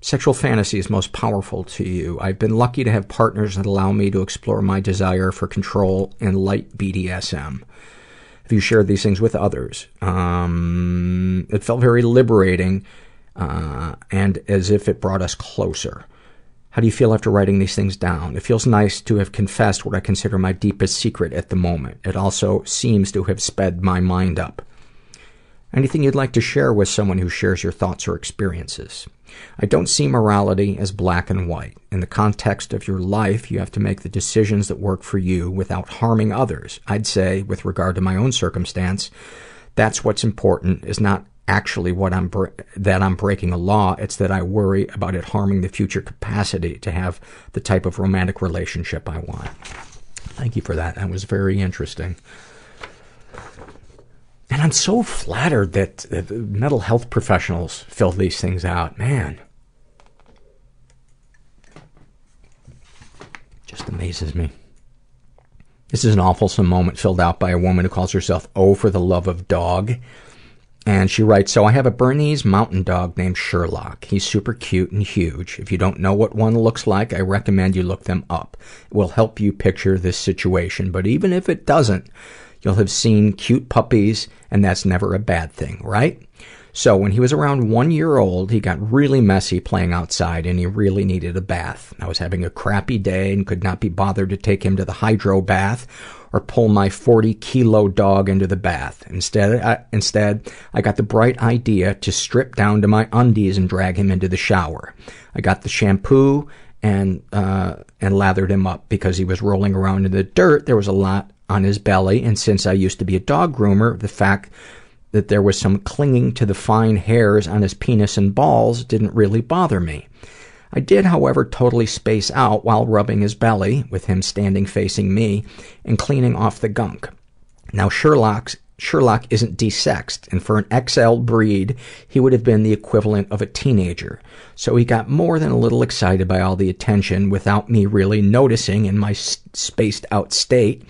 sexual fantasy is most powerful to you. I've been lucky to have partners that allow me to explore my desire for control and light BDSM. Have you shared these things with others? Um, it felt very liberating Uh, and as if it brought us closer. How do you feel after writing these things down? It feels nice to have confessed what I consider my deepest secret at the moment. It also seems to have sped my mind up. Anything you'd like to share with someone who shares your thoughts or experiences? I don't see morality as black and white. In the context of your life, you have to make the decisions that work for you without harming others. I'd say, with regard to my own circumstance, that's what's important, is not actually what I'm that I'm breaking a law. It's that I worry about it harming the future capacity to have the type of romantic relationship I want. Thank you for that. That was very interesting. And I'm so flattered that, mental health professionals fill these things out. Man. Just amazes me. This is an awfulsome moment filled out by a woman who calls herself Oh for the Love of Dog. And she writes, So I have a Bernese mountain dog named Sherlock. He's super cute and huge. If you don't know what one looks like, I recommend you look them up. It will help you picture this situation. But even if it doesn't, you'll have seen cute puppies, and that's never a bad thing, right? So when he was around one year old, he got really messy playing outside and he really needed a bath. I was having a crappy day and could not be bothered to take him to the hydro bath or pull my 40 kilo dog into the bath. Instead, I, instead, I got the bright idea to strip down to my undies and drag him into the shower. I got the shampoo and, uh, and lathered him up because he was rolling around in the dirt. There was a lot on his belly. And since I used to be a dog groomer, the fact that there was some clinging to the fine hairs on his penis and balls didn't really bother me. I did, however, totally space out while rubbing his belly, with him standing facing me, and cleaning off the gunk. Now, Sherlock's Sherlock isn't desexed, and for an XL breed, he would have been the equivalent of a teenager. So he got more than a little excited by all the attention without me really noticing in my spaced out state.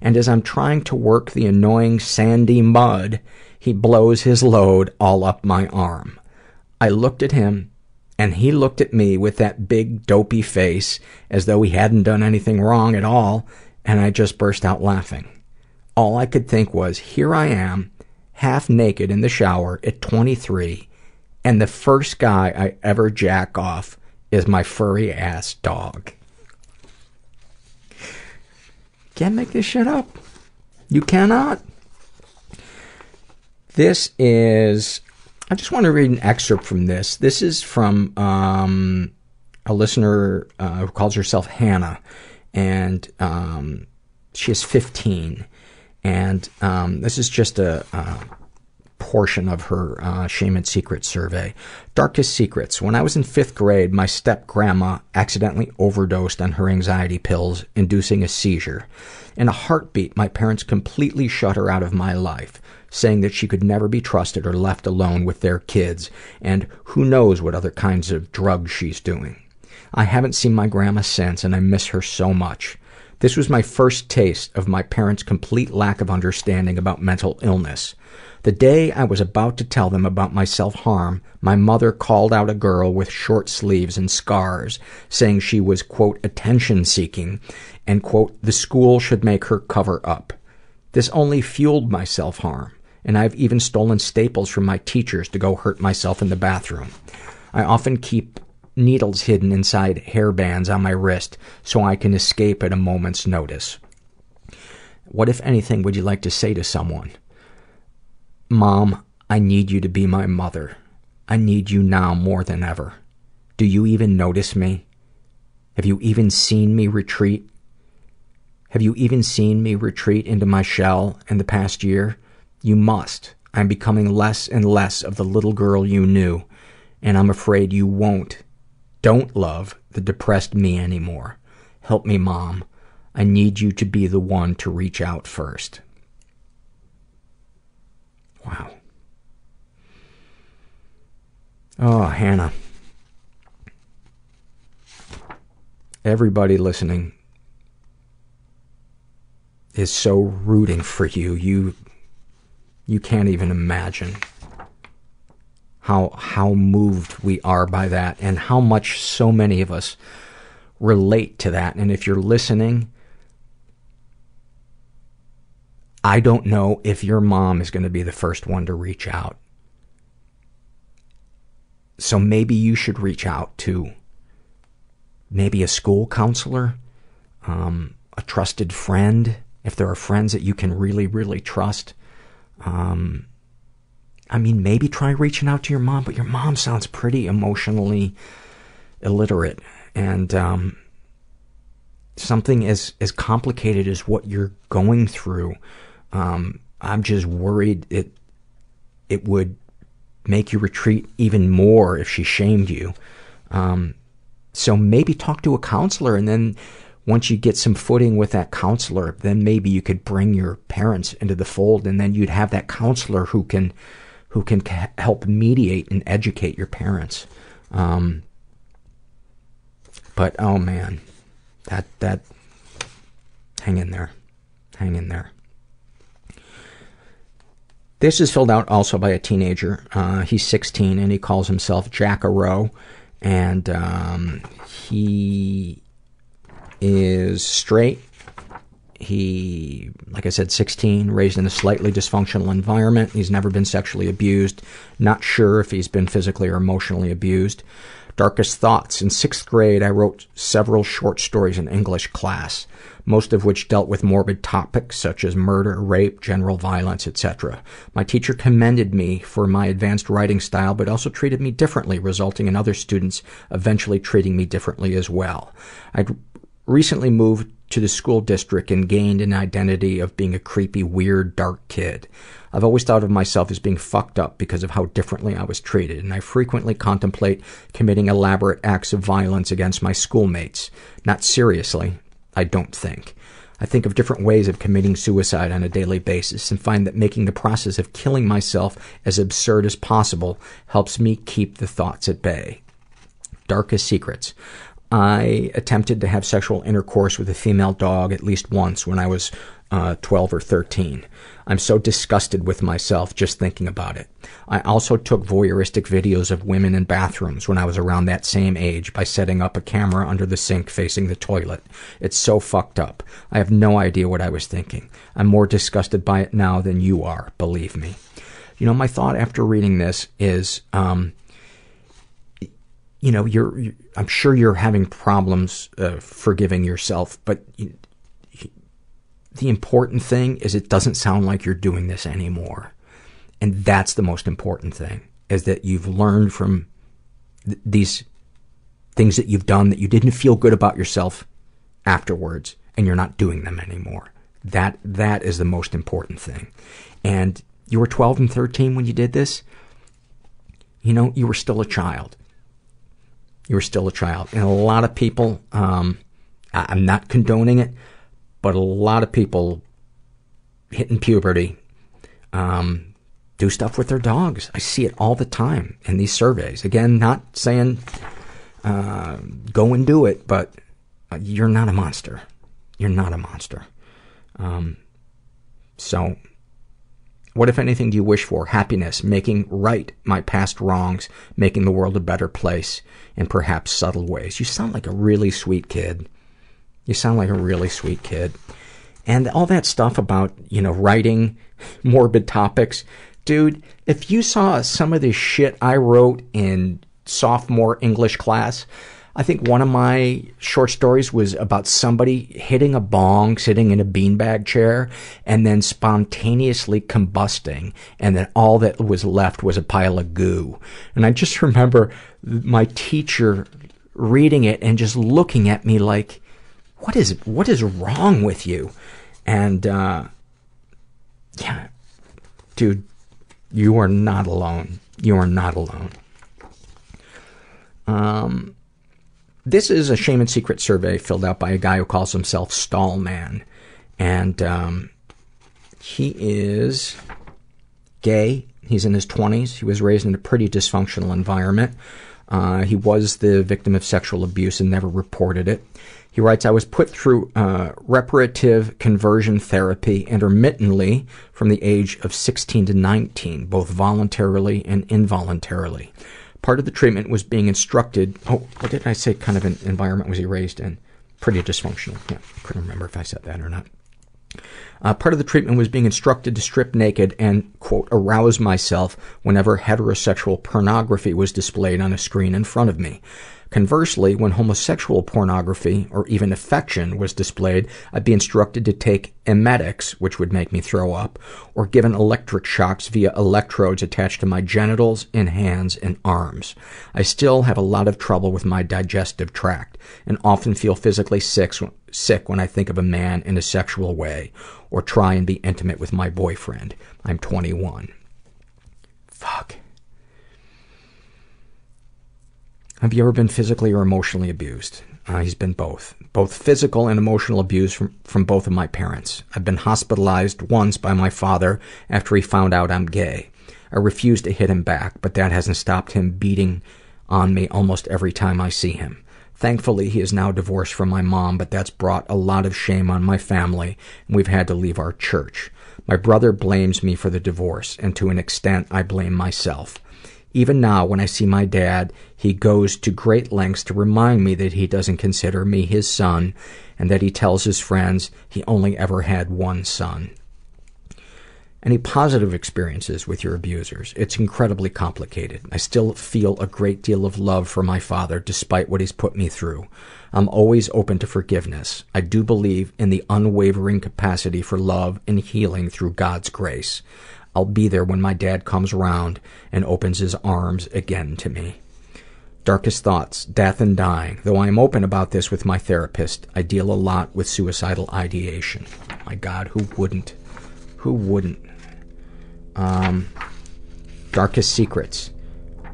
And as I'm trying to work the annoying sandy mud, he blows his load all up my arm. I looked at him, and he looked at me with that big dopey face as though he hadn't done anything wrong at all, and I just burst out laughing. All I could think was, here I am, half naked in the shower at 23, and the first guy I ever jack off is my furry ass dog. Can't make this shit up. You cannot. This is, I just want to read an excerpt from this. This is from um, a listener uh, who calls herself Hannah, and um, she is 15. And um, this is just a, a portion of her uh, shame and secret survey. Darkest secrets. When I was in fifth grade, my step grandma accidentally overdosed on her anxiety pills, inducing a seizure. In a heartbeat, my parents completely shut her out of my life, saying that she could never be trusted or left alone with their kids, and who knows what other kinds of drugs she's doing. I haven't seen my grandma since, and I miss her so much. This was my first taste of my parents' complete lack of understanding about mental illness. The day I was about to tell them about my self-harm, my mother called out a girl with short sleeves and scars, saying she was, quote, attention seeking, and, quote, the school should make her cover up. This only fueled my self-harm, and I've even stolen staples from my teachers to go hurt myself in the bathroom. I often keep needles hidden inside hair bands on my wrist so I can escape at a moment's notice. What, if anything, would you like to say to someone? Mom, I need you to be my mother. I need you now more than ever. Do you even notice me? Have you even seen me retreat? Have you even seen me retreat into my shell in the past year? You must. I'm becoming less and less of the little girl you knew, and I'm afraid you won't, don't love the depressed me anymore. Help me, Mom. I need you to be the one to reach out first. Wow. Oh, Hannah. Everybody listening is so rooting for you. You you can't even imagine how how moved we are by that and how much so many of us relate to that. And if you're listening, I don't know if your mom is going to be the first one to reach out. So maybe you should reach out to maybe a school counselor, um, a trusted friend, if there are friends that you can really, really trust. Um, I mean, maybe try reaching out to your mom, but your mom sounds pretty emotionally illiterate. And um, something as, as complicated as what you're going through, um, I'm just worried it it would make you retreat even more if she shamed you. Um, so maybe talk to a counselor and then once you get some footing with that counselor, then maybe you could bring your parents into the fold and then you'd have that counselor who can who can help mediate and educate your parents. Um, but oh man, that that hang in there. Hang in there. This is filled out also by a teenager. Uh, he's 16 and he calls himself Jack. And um, he is straight. He, like I said, 16, raised in a slightly dysfunctional environment. He's never been sexually abused. Not sure if he's been physically or emotionally abused. Darkest thoughts. In sixth grade, I wrote several short stories in English class, most of which dealt with morbid topics such as murder, rape, general violence, etc. My teacher commended me for my advanced writing style, but also treated me differently, resulting in other students eventually treating me differently as well. I'd recently moved to the school district and gained an identity of being a creepy, weird, dark kid. I've always thought of myself as being fucked up because of how differently I was treated, and I frequently contemplate committing elaborate acts of violence against my schoolmates. Not seriously, I don't think. I think of different ways of committing suicide on a daily basis and find that making the process of killing myself as absurd as possible helps me keep the thoughts at bay. Darkest secrets. I attempted to have sexual intercourse with a female dog at least once when I was uh, 12 or 13. I'm so disgusted with myself just thinking about it. I also took voyeuristic videos of women in bathrooms when I was around that same age by setting up a camera under the sink facing the toilet. It's so fucked up. I have no idea what I was thinking. I'm more disgusted by it now than you are, believe me. You know, my thought after reading this is, um, you know, you're, you I'm sure you're having problems uh, forgiving yourself, but you, the important thing is it doesn't sound like you're doing this anymore. And that's the most important thing, is that you've learned from th- these things that you've done that you didn't feel good about yourself afterwards, and you're not doing them anymore. That, that is the most important thing. And you were 12 and 13 when you did this. You know, you were still a child. You were still a child. And a lot of people, um, I- I'm not condoning it, but a lot of people hitting puberty um, do stuff with their dogs. I see it all the time in these surveys. Again, not saying uh, go and do it, but you're not a monster. You're not a monster. Um, so, what, if anything, do you wish for? Happiness, making right my past wrongs, making the world a better place in perhaps subtle ways. You sound like a really sweet kid. You sound like a really sweet kid. And all that stuff about, you know, writing morbid topics. Dude, if you saw some of the shit I wrote in sophomore English class, I think one of my short stories was about somebody hitting a bong, sitting in a beanbag chair, and then spontaneously combusting, and then all that was left was a pile of goo. And I just remember my teacher reading it and just looking at me like, what is what is wrong with you? And uh, yeah, dude, you are not alone. You are not alone. Um, this is a shame and secret survey filled out by a guy who calls himself Stallman, and um, he is gay. He's in his twenties. He was raised in a pretty dysfunctional environment. Uh, he was the victim of sexual abuse and never reported it. He writes, I was put through uh, reparative conversion therapy intermittently from the age of 16 to 19, both voluntarily and involuntarily. Part of the treatment was being instructed. Oh, what did I say? Kind of an environment was he raised in? Pretty dysfunctional. Yeah, couldn't remember if I said that or not. Uh, part of the treatment was being instructed to strip naked and, quote, arouse myself whenever heterosexual pornography was displayed on a screen in front of me. Conversely, when homosexual pornography or even affection was displayed, I'd be instructed to take emetics, which would make me throw up, or given electric shocks via electrodes attached to my genitals and hands and arms. I still have a lot of trouble with my digestive tract and often feel physically sick, sick when I think of a man in a sexual way or try and be intimate with my boyfriend. I'm 21. Fuck. Have you ever been physically or emotionally abused? Uh, he's been both. Both physical and emotional abuse from, from both of my parents. I've been hospitalized once by my father after he found out I'm gay. I refused to hit him back, but that hasn't stopped him beating on me almost every time I see him. Thankfully, he is now divorced from my mom, but that's brought a lot of shame on my family, and we've had to leave our church. My brother blames me for the divorce, and to an extent, I blame myself. Even now, when I see my dad, he goes to great lengths to remind me that he doesn't consider me his son, and that he tells his friends he only ever had one son. Any positive experiences with your abusers? It's incredibly complicated. I still feel a great deal of love for my father despite what he's put me through. I'm always open to forgiveness. I do believe in the unwavering capacity for love and healing through God's grace. I'll be there when my dad comes around and opens his arms again to me. Darkest thoughts, death and dying. Though I am open about this with my therapist, I deal a lot with suicidal ideation. My God, who wouldn't? Who wouldn't? Um, darkest secrets.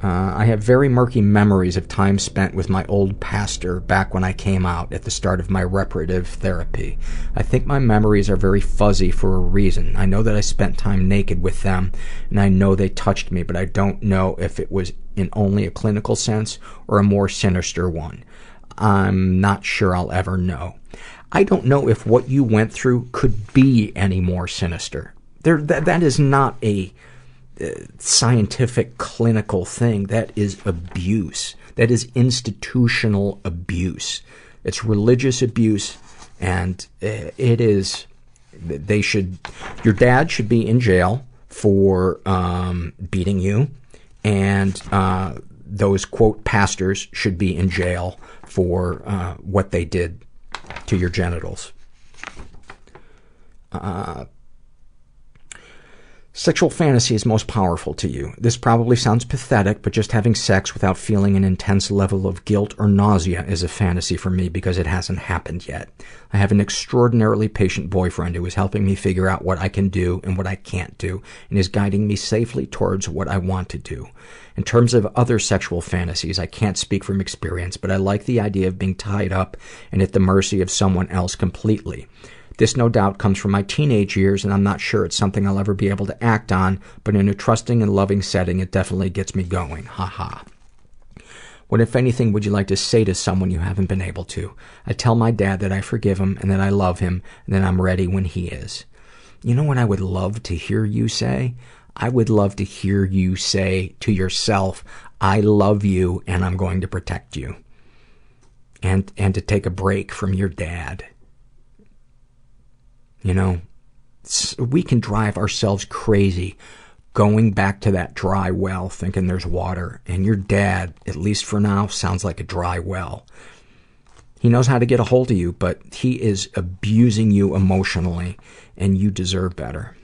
Uh, I have very murky memories of time spent with my old pastor back when I came out at the start of my reparative therapy. I think my memories are very fuzzy for a reason. I know that I spent time naked with them, and I know they touched me, but I don't know if it was in only a clinical sense or a more sinister one. I'm not sure I'll ever know. I don't know if what you went through could be any more sinister. There, that, that is not a scientific clinical thing. That is abuse. That is institutional abuse. It's religious abuse, and uh, it is. They should. Your dad should be in jail for um, beating you, and uh, those quote pastors should be in jail for uh, what they did to your genitals. Uh, Sexual fantasy is most powerful to you. This probably sounds pathetic, but just having sex without feeling an intense level of guilt or nausea is a fantasy for me because it hasn't happened yet. I have an extraordinarily patient boyfriend who is helping me figure out what I can do and what I can't do, and is guiding me safely towards what I want to do. In terms of other sexual fantasies, I can't speak from experience, but I like the idea of being tied up and at the mercy of someone else completely. This no doubt comes from my teenage years, and I'm not sure it's something I'll ever be able to act on, but in a trusting and loving setting, it definitely gets me going. Ha ha. What, if anything, would you like to say to someone you haven't been able to? I tell my dad that I forgive him and that I love him and that I'm ready when he is. You know what I would love to hear you say? I would love to hear you say to yourself, I love you and I'm going to protect you. And, and to take a break from your dad. You know, we can drive ourselves crazy going back to that dry well thinking there's water. And your dad, at least for now, sounds like a dry well. He knows how to get a hold of you, but he is abusing you emotionally, and you deserve better.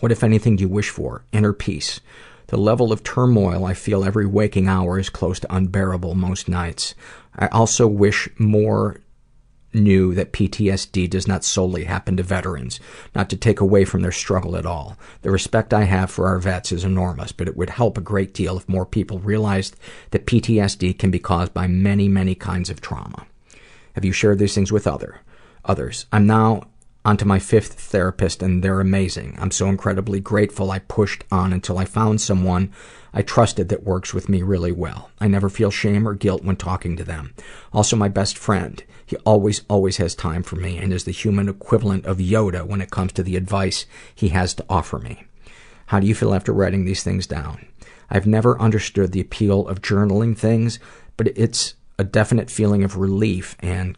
What, if anything, do you wish for? Inner peace. The level of turmoil I feel every waking hour is close to unbearable most nights. I also wish more knew that PTSD does not solely happen to veterans, not to take away from their struggle at all. The respect I have for our vets is enormous, but it would help a great deal if more people realized that PTSD can be caused by many, many kinds of trauma. Have you shared these things with other others? I'm now onto my fifth therapist and they're amazing. I'm so incredibly grateful I pushed on until I found someone I trusted that works with me really well. I never feel shame or guilt when talking to them. Also my best friend. He always, always has time for me and is the human equivalent of Yoda when it comes to the advice he has to offer me. How do you feel after writing these things down? I've never understood the appeal of journaling things, but it's a definite feeling of relief and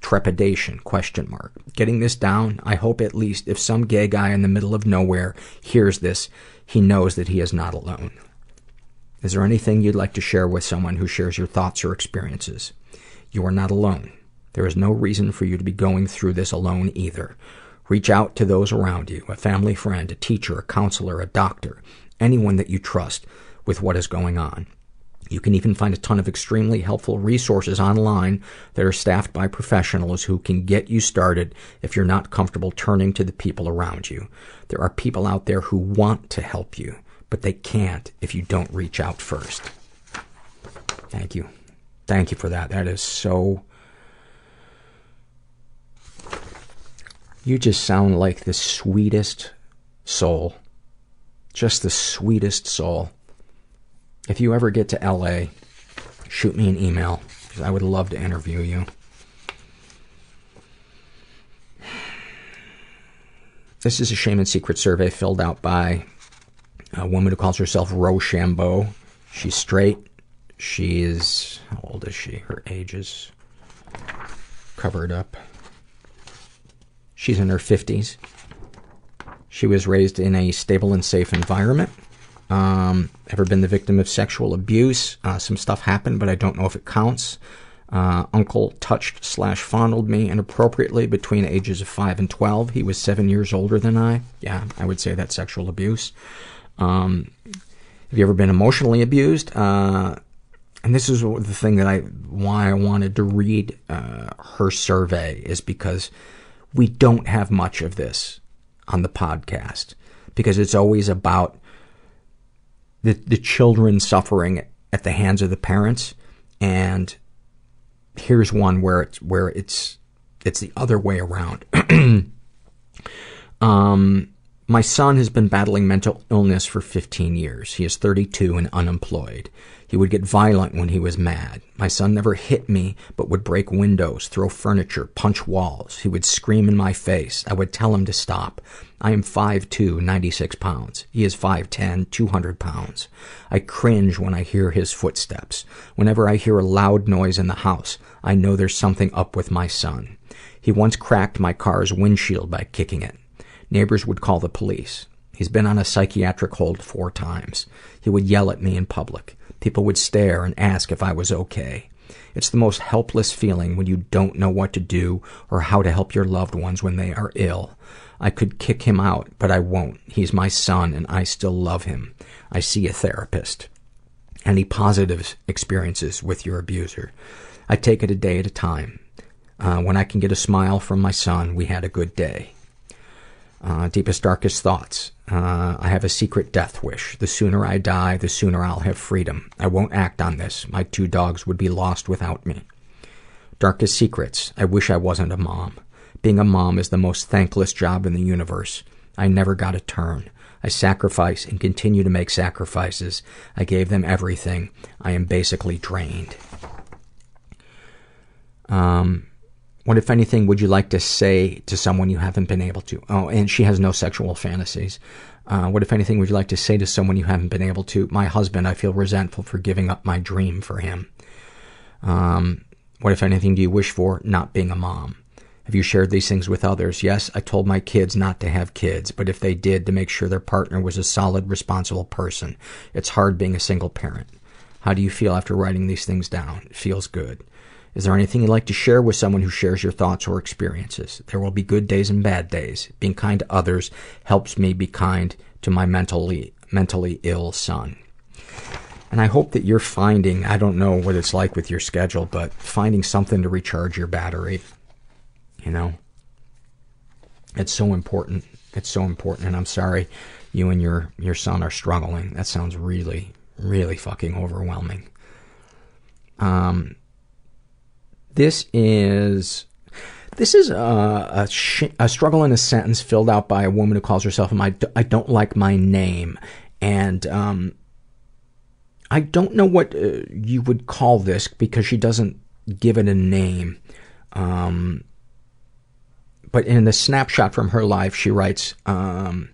trepidation question mark getting this down i hope at least if some gay guy in the middle of nowhere hears this he knows that he is not alone is there anything you'd like to share with someone who shares your thoughts or experiences you are not alone there is no reason for you to be going through this alone either reach out to those around you a family friend a teacher a counselor a doctor anyone that you trust with what is going on you can even find a ton of extremely helpful resources online that are staffed by professionals who can get you started if you're not comfortable turning to the people around you. There are people out there who want to help you, but they can't if you don't reach out first. Thank you. Thank you for that. That is so. You just sound like the sweetest soul. Just the sweetest soul. If you ever get to LA, shoot me an email. because I would love to interview you. This is a shame and secret survey filled out by a woman who calls herself Rochambeau. She's straight. She is, how old is she? Her age is covered up. She's in her 50s. She was raised in a stable and safe environment. Um, ever been the victim of sexual abuse? Uh, some stuff happened, but I don't know if it counts. Uh, uncle touched slash fondled me inappropriately between ages of 5 and 12. He was 7 years older than I. Yeah, I would say that's sexual abuse. Um, have you ever been emotionally abused? Uh, and this is the thing that I, why I wanted to read uh, her survey is because we don't have much of this on the podcast because it's always about the, the children suffering at the hands of the parents and here's one where it's where it's it's the other way around um my son has been battling mental illness for 15 years. He is 32 and unemployed. He would get violent when he was mad. My son never hit me, but would break windows, throw furniture, punch walls. He would scream in my face. I would tell him to stop. I am 5'2", 96 pounds. He is 5'10", 200 pounds. I cringe when I hear his footsteps. Whenever I hear a loud noise in the house, I know there's something up with my son. He once cracked my car's windshield by kicking it. Neighbors would call the police. He's been on a psychiatric hold four times. He would yell at me in public. People would stare and ask if I was okay. It's the most helpless feeling when you don't know what to do or how to help your loved ones when they are ill. I could kick him out, but I won't. He's my son and I still love him. I see a therapist. Any positive experiences with your abuser? I take it a day at a time. Uh, when I can get a smile from my son, we had a good day. Uh, deepest, darkest thoughts. Uh, I have a secret death wish. The sooner I die, the sooner I'll have freedom. I won't act on this. My two dogs would be lost without me. Darkest secrets. I wish I wasn't a mom. Being a mom is the most thankless job in the universe. I never got a turn. I sacrifice and continue to make sacrifices. I gave them everything. I am basically drained. Um, what, if anything, would you like to say to someone you haven't been able to? Oh, and she has no sexual fantasies. Uh, what, if anything, would you like to say to someone you haven't been able to? My husband, I feel resentful for giving up my dream for him. Um, what, if anything, do you wish for? Not being a mom. Have you shared these things with others? Yes, I told my kids not to have kids, but if they did, to make sure their partner was a solid, responsible person. It's hard being a single parent. How do you feel after writing these things down? It feels good. Is there anything you'd like to share with someone who shares your thoughts or experiences? There will be good days and bad days. Being kind to others helps me be kind to my mentally, mentally ill son. And I hope that you're finding, I don't know what it's like with your schedule, but finding something to recharge your battery. You know? It's so important. It's so important. And I'm sorry you and your, your son are struggling. That sounds really, really fucking overwhelming. Um, this is this is a, a, sh- a, struggle in a sentence filled out by a woman who calls herself i don't like my name. And um, I don't know what uh, you would call this because she doesn't give it a name. Um, but in the snapshot from her life, she writes, um,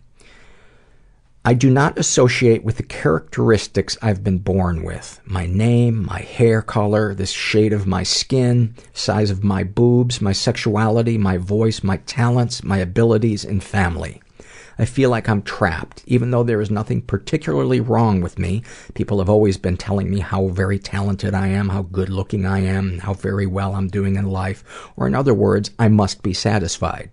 I do not associate with the characteristics I've been born with. My name, my hair color, the shade of my skin, size of my boobs, my sexuality, my voice, my talents, my abilities, and family. I feel like I'm trapped. Even though there is nothing particularly wrong with me, people have always been telling me how very talented I am, how good looking I am, how very well I'm doing in life, or in other words, I must be satisfied.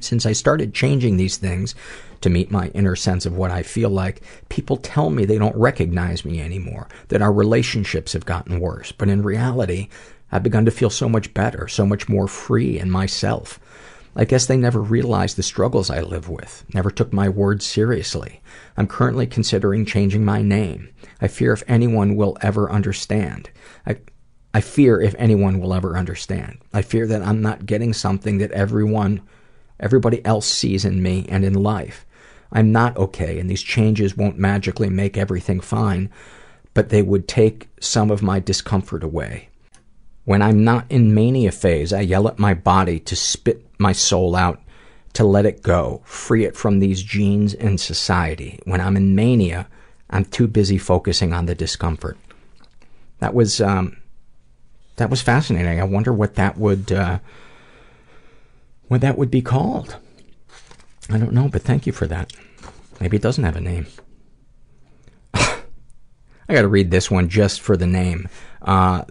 Since I started changing these things, to meet my inner sense of what I feel like, people tell me they don't recognize me anymore, that our relationships have gotten worse. But in reality, I've begun to feel so much better, so much more free in myself. I guess they never realized the struggles I live with, never took my words seriously. I'm currently considering changing my name. I fear if anyone will ever understand. I, I fear if anyone will ever understand. I fear that I'm not getting something that everyone, everybody else sees in me and in life. I'm not okay, and these changes won't magically make everything fine, but they would take some of my discomfort away. When I'm not in mania phase, I yell at my body to spit my soul out, to let it go, free it from these genes and society. When I'm in mania, I'm too busy focusing on the discomfort. That was, um, that was fascinating. I wonder what that would, uh, what that would be called. I don't know, but thank you for that. Maybe it doesn't have a name. I gotta read this one just for the name. Uh,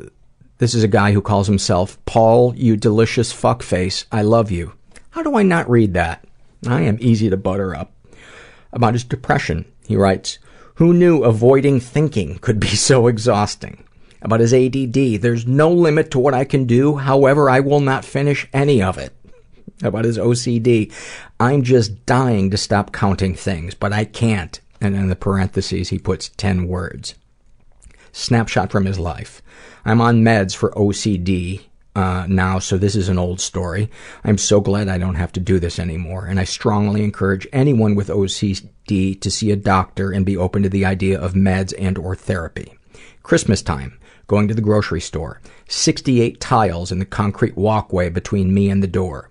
this is a guy who calls himself Paul, you delicious fuckface, I love you. How do I not read that? I am easy to butter up. About his depression, he writes, Who knew avoiding thinking could be so exhausting? About his ADD, there's no limit to what I can do, however, I will not finish any of it. About his OCD, I'm just dying to stop counting things, but I can't. And in the parentheses, he puts 10 words. Snapshot from his life. I'm on meds for OCD uh, now, so this is an old story. I'm so glad I don't have to do this anymore, and I strongly encourage anyone with OCD to see a doctor and be open to the idea of meds and or therapy. Christmas time, going to the grocery store. 68 tiles in the concrete walkway between me and the door.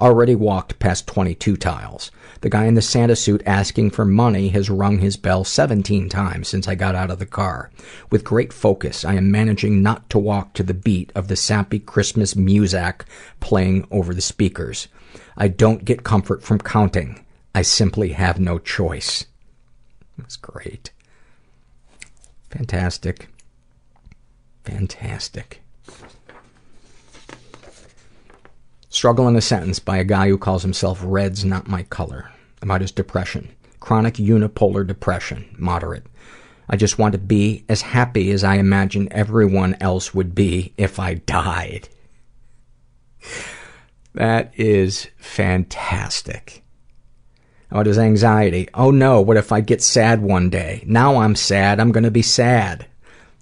Already walked past 22 tiles. The guy in the Santa suit asking for money has rung his bell 17 times since I got out of the car. With great focus, I am managing not to walk to the beat of the sappy Christmas music playing over the speakers. I don't get comfort from counting. I simply have no choice. That's great. Fantastic. Fantastic. Struggle in a Sentence by a guy who calls himself Red's Not My Color. About his depression. Chronic unipolar depression. Moderate. I just want to be as happy as I imagine everyone else would be if I died. That is fantastic. About his anxiety. Oh no, what if I get sad one day? Now I'm sad, I'm gonna be sad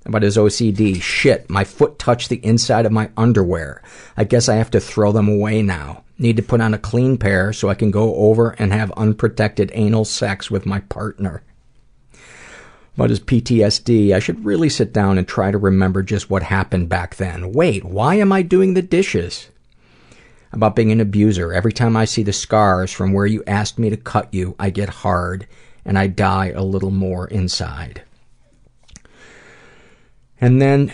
about his OCD. Shit, my foot touched the inside of my underwear. I guess I have to throw them away now. Need to put on a clean pair so I can go over and have unprotected anal sex with my partner. About his PTSD, I should really sit down and try to remember just what happened back then. Wait, why am I doing the dishes? About being an abuser. Every time I see the scars from where you asked me to cut you, I get hard and I die a little more inside. And then,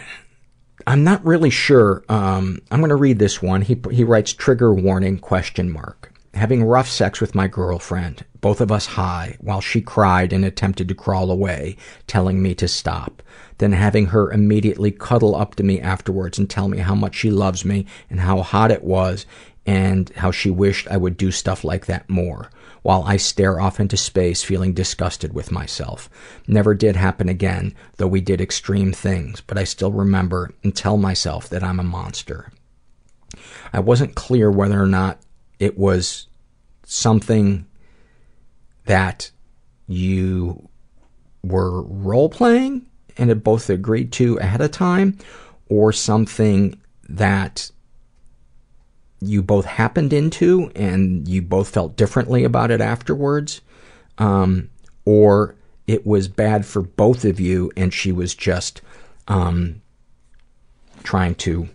I'm not really sure, um, I'm gonna read this one. He, he writes, trigger warning, question mark. Having rough sex with my girlfriend, both of us high, while she cried and attempted to crawl away, telling me to stop. Then having her immediately cuddle up to me afterwards and tell me how much she loves me and how hot it was and how she wished I would do stuff like that more while I stare off into space feeling disgusted with myself. Never did happen again, though we did extreme things, but I still remember and tell myself that I'm a monster. I wasn't clear whether or not it was something that you were role playing and had both agreed to ahead of time, or something that you both happened into and you both felt differently about it afterwards, um, or it was bad for both of you and she was just um, trying to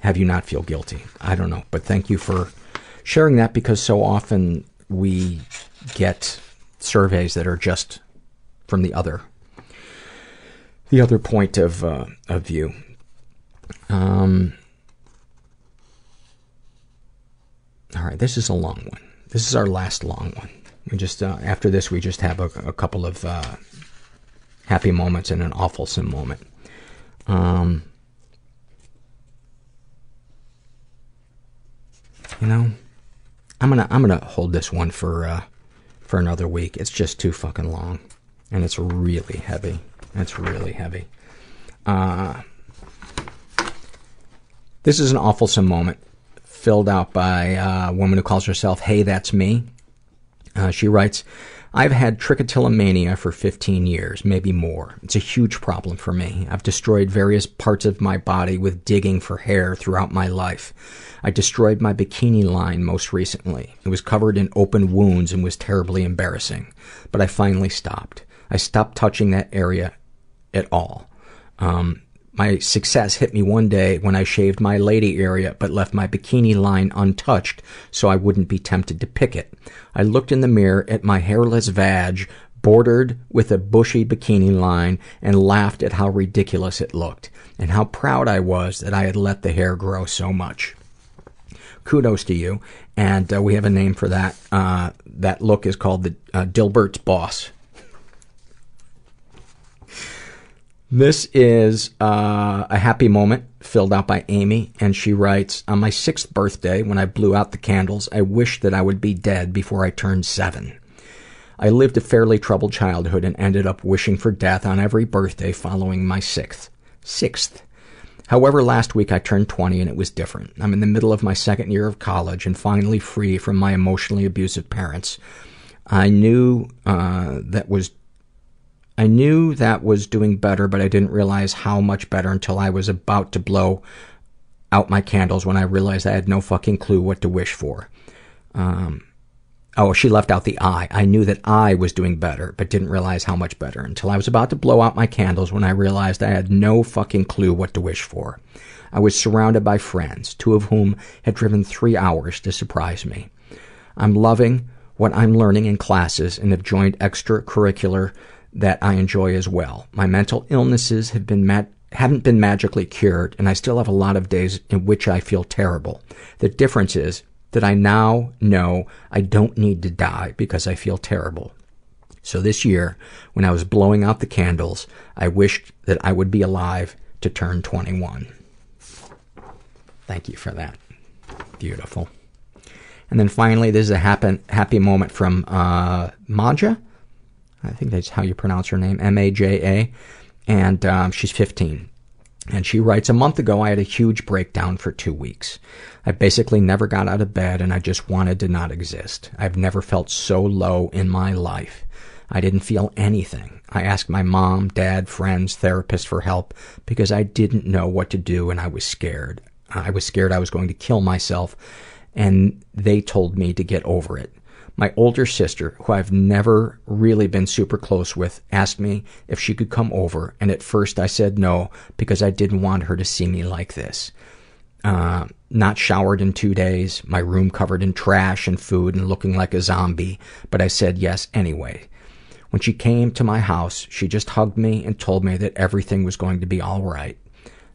have you not feel guilty. I don't know, but thank you for sharing that because so often we get surveys that are just from the other the other point of uh, of view. Um, all right, this is a long one. This is our last long one. We just uh, after this, we just have a, a couple of uh, happy moments and an awfulsome moment. Um, you know, I'm gonna I'm gonna hold this one for uh, for another week. It's just too fucking long, and it's really heavy. It's really heavy. Uh, this is an awfulsome moment filled out by a woman who calls herself Hey, That's Me. Uh, she writes, I've had trichotillomania for 15 years, maybe more. It's a huge problem for me. I've destroyed various parts of my body with digging for hair throughout my life. I destroyed my bikini line most recently. It was covered in open wounds and was terribly embarrassing. But I finally stopped. I stopped touching that area at all. Um, My success hit me one day when I shaved my lady area but left my bikini line untouched so I wouldn't be tempted to pick it. I looked in the mirror at my hairless vag bordered with a bushy bikini line and laughed at how ridiculous it looked and how proud I was that I had let the hair grow so much. Kudos to you. And uh, we have a name for that. Uh, that look is called the uh, Dilbert's Boss. This is uh, a happy moment filled out by Amy, and she writes, On my sixth birthday, when I blew out the candles, I wished that I would be dead before I turned seven. I lived a fairly troubled childhood and ended up wishing for death on every birthday following my sixth. Sixth. However, last week I turned 20 and it was different. I'm in the middle of my second year of college and finally free from my emotionally abusive parents. I knew uh, that was I knew that was doing better, but I didn't realize how much better until I was about to blow out my candles when I realized I had no fucking clue what to wish for. Um, oh, she left out the I. I knew that I was doing better, but didn't realize how much better until I was about to blow out my candles when I realized I had no fucking clue what to wish for. I was surrounded by friends, two of whom had driven three hours to surprise me. I'm loving what I'm learning in classes and have joined extracurricular that I enjoy as well. My mental illnesses have been haven't been magically cured, and I still have a lot of days in which I feel terrible. The difference is that I now know I don't need to die because I feel terrible. So this year, when I was blowing out the candles, I wished that I would be alive to turn 21. Thank you for that. Beautiful. And then finally, this is a happy, happy moment from uh, Maja. I think that's how you pronounce her name, M-A-J-A. And um, she's 15. And she writes, a month ago I had a huge breakdown for two weeks. I basically never got out of bed and I just wanted to not exist. I've never felt so low in my life. I didn't feel anything. I asked my mom, dad, friends, therapist for help because I didn't know what to do and I was scared. I was scared I was going to kill myself and they told me to get over it. My older sister, who I've never really been super close with, asked me if she could come over, and at first I said no because I didn't want her to see me like this. Uh, not showered in two days, my room covered in trash and food and looking like a zombie, but I said yes anyway. When she came to my house, she just hugged me and told me that everything was going to be alright.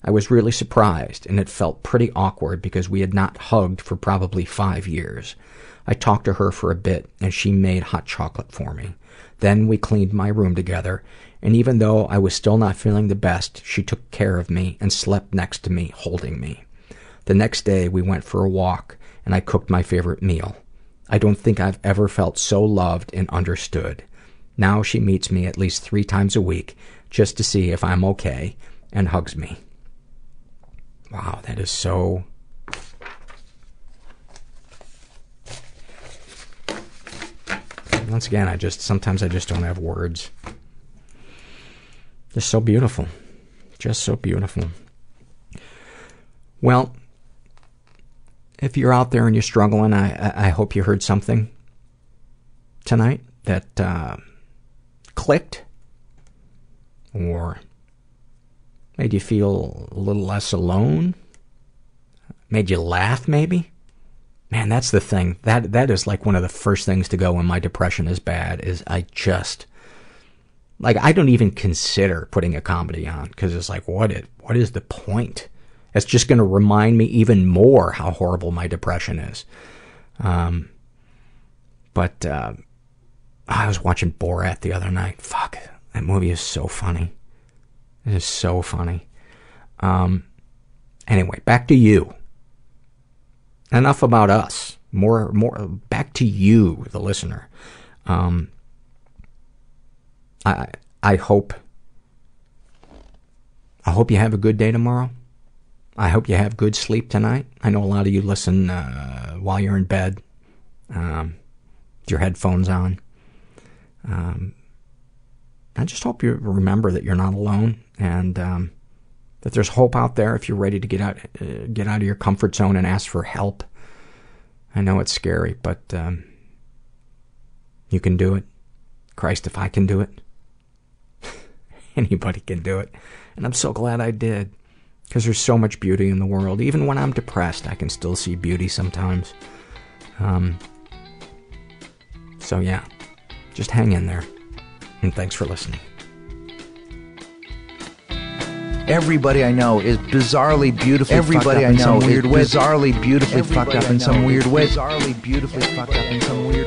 I was really surprised, and it felt pretty awkward because we had not hugged for probably five years. I talked to her for a bit, and she made hot chocolate for me. Then we cleaned my room together, and even though I was still not feeling the best, she took care of me and slept next to me, holding me. The next day, we went for a walk, and I cooked my favorite meal. I don't think I've ever felt so loved and understood. Now she meets me at least three times a week just to see if I'm okay and hugs me. Wow, that is so once again, I just, sometimes I just don't have words. Just so beautiful. Just so beautiful. Well, if you're out there and you're struggling, I, I hope you heard something tonight that uh, clicked or made you feel a little less alone, made you laugh maybe. Man, that's the thing. That that is like one of the first things to go when my depression is bad. Is I just like I don't even consider putting a comedy on because it's like what it what is the point? It's just going to remind me even more how horrible my depression is. Um, but uh, I was watching Borat the other night. Fuck, that movie is so funny. It is so funny. Um, anyway, back to you enough about us. More, more, back to you, the listener. Um, I, I hope, I hope you have a good day tomorrow. I hope you have good sleep tonight. I know a lot of you listen, uh, while you're in bed, um, your headphones on. Um, I just hope you remember that you're not alone and, um, that there's hope out there if you're ready to get out, uh, get out of your comfort zone and ask for help. I know it's scary, but um, you can do it. Christ, if I can do it, anybody can do it. And I'm so glad I did. Because there's so much beauty in the world. Even when I'm depressed, I can still see beauty sometimes. Um, so, yeah, just hang in there. And thanks for listening. Everybody I know is bizarrely beautifully Everybody fucked up I in some know weird is way. bizarrely beautifully Everybody fucked up in some know weird way. Bizarrely beautifully fucked up in some weird way.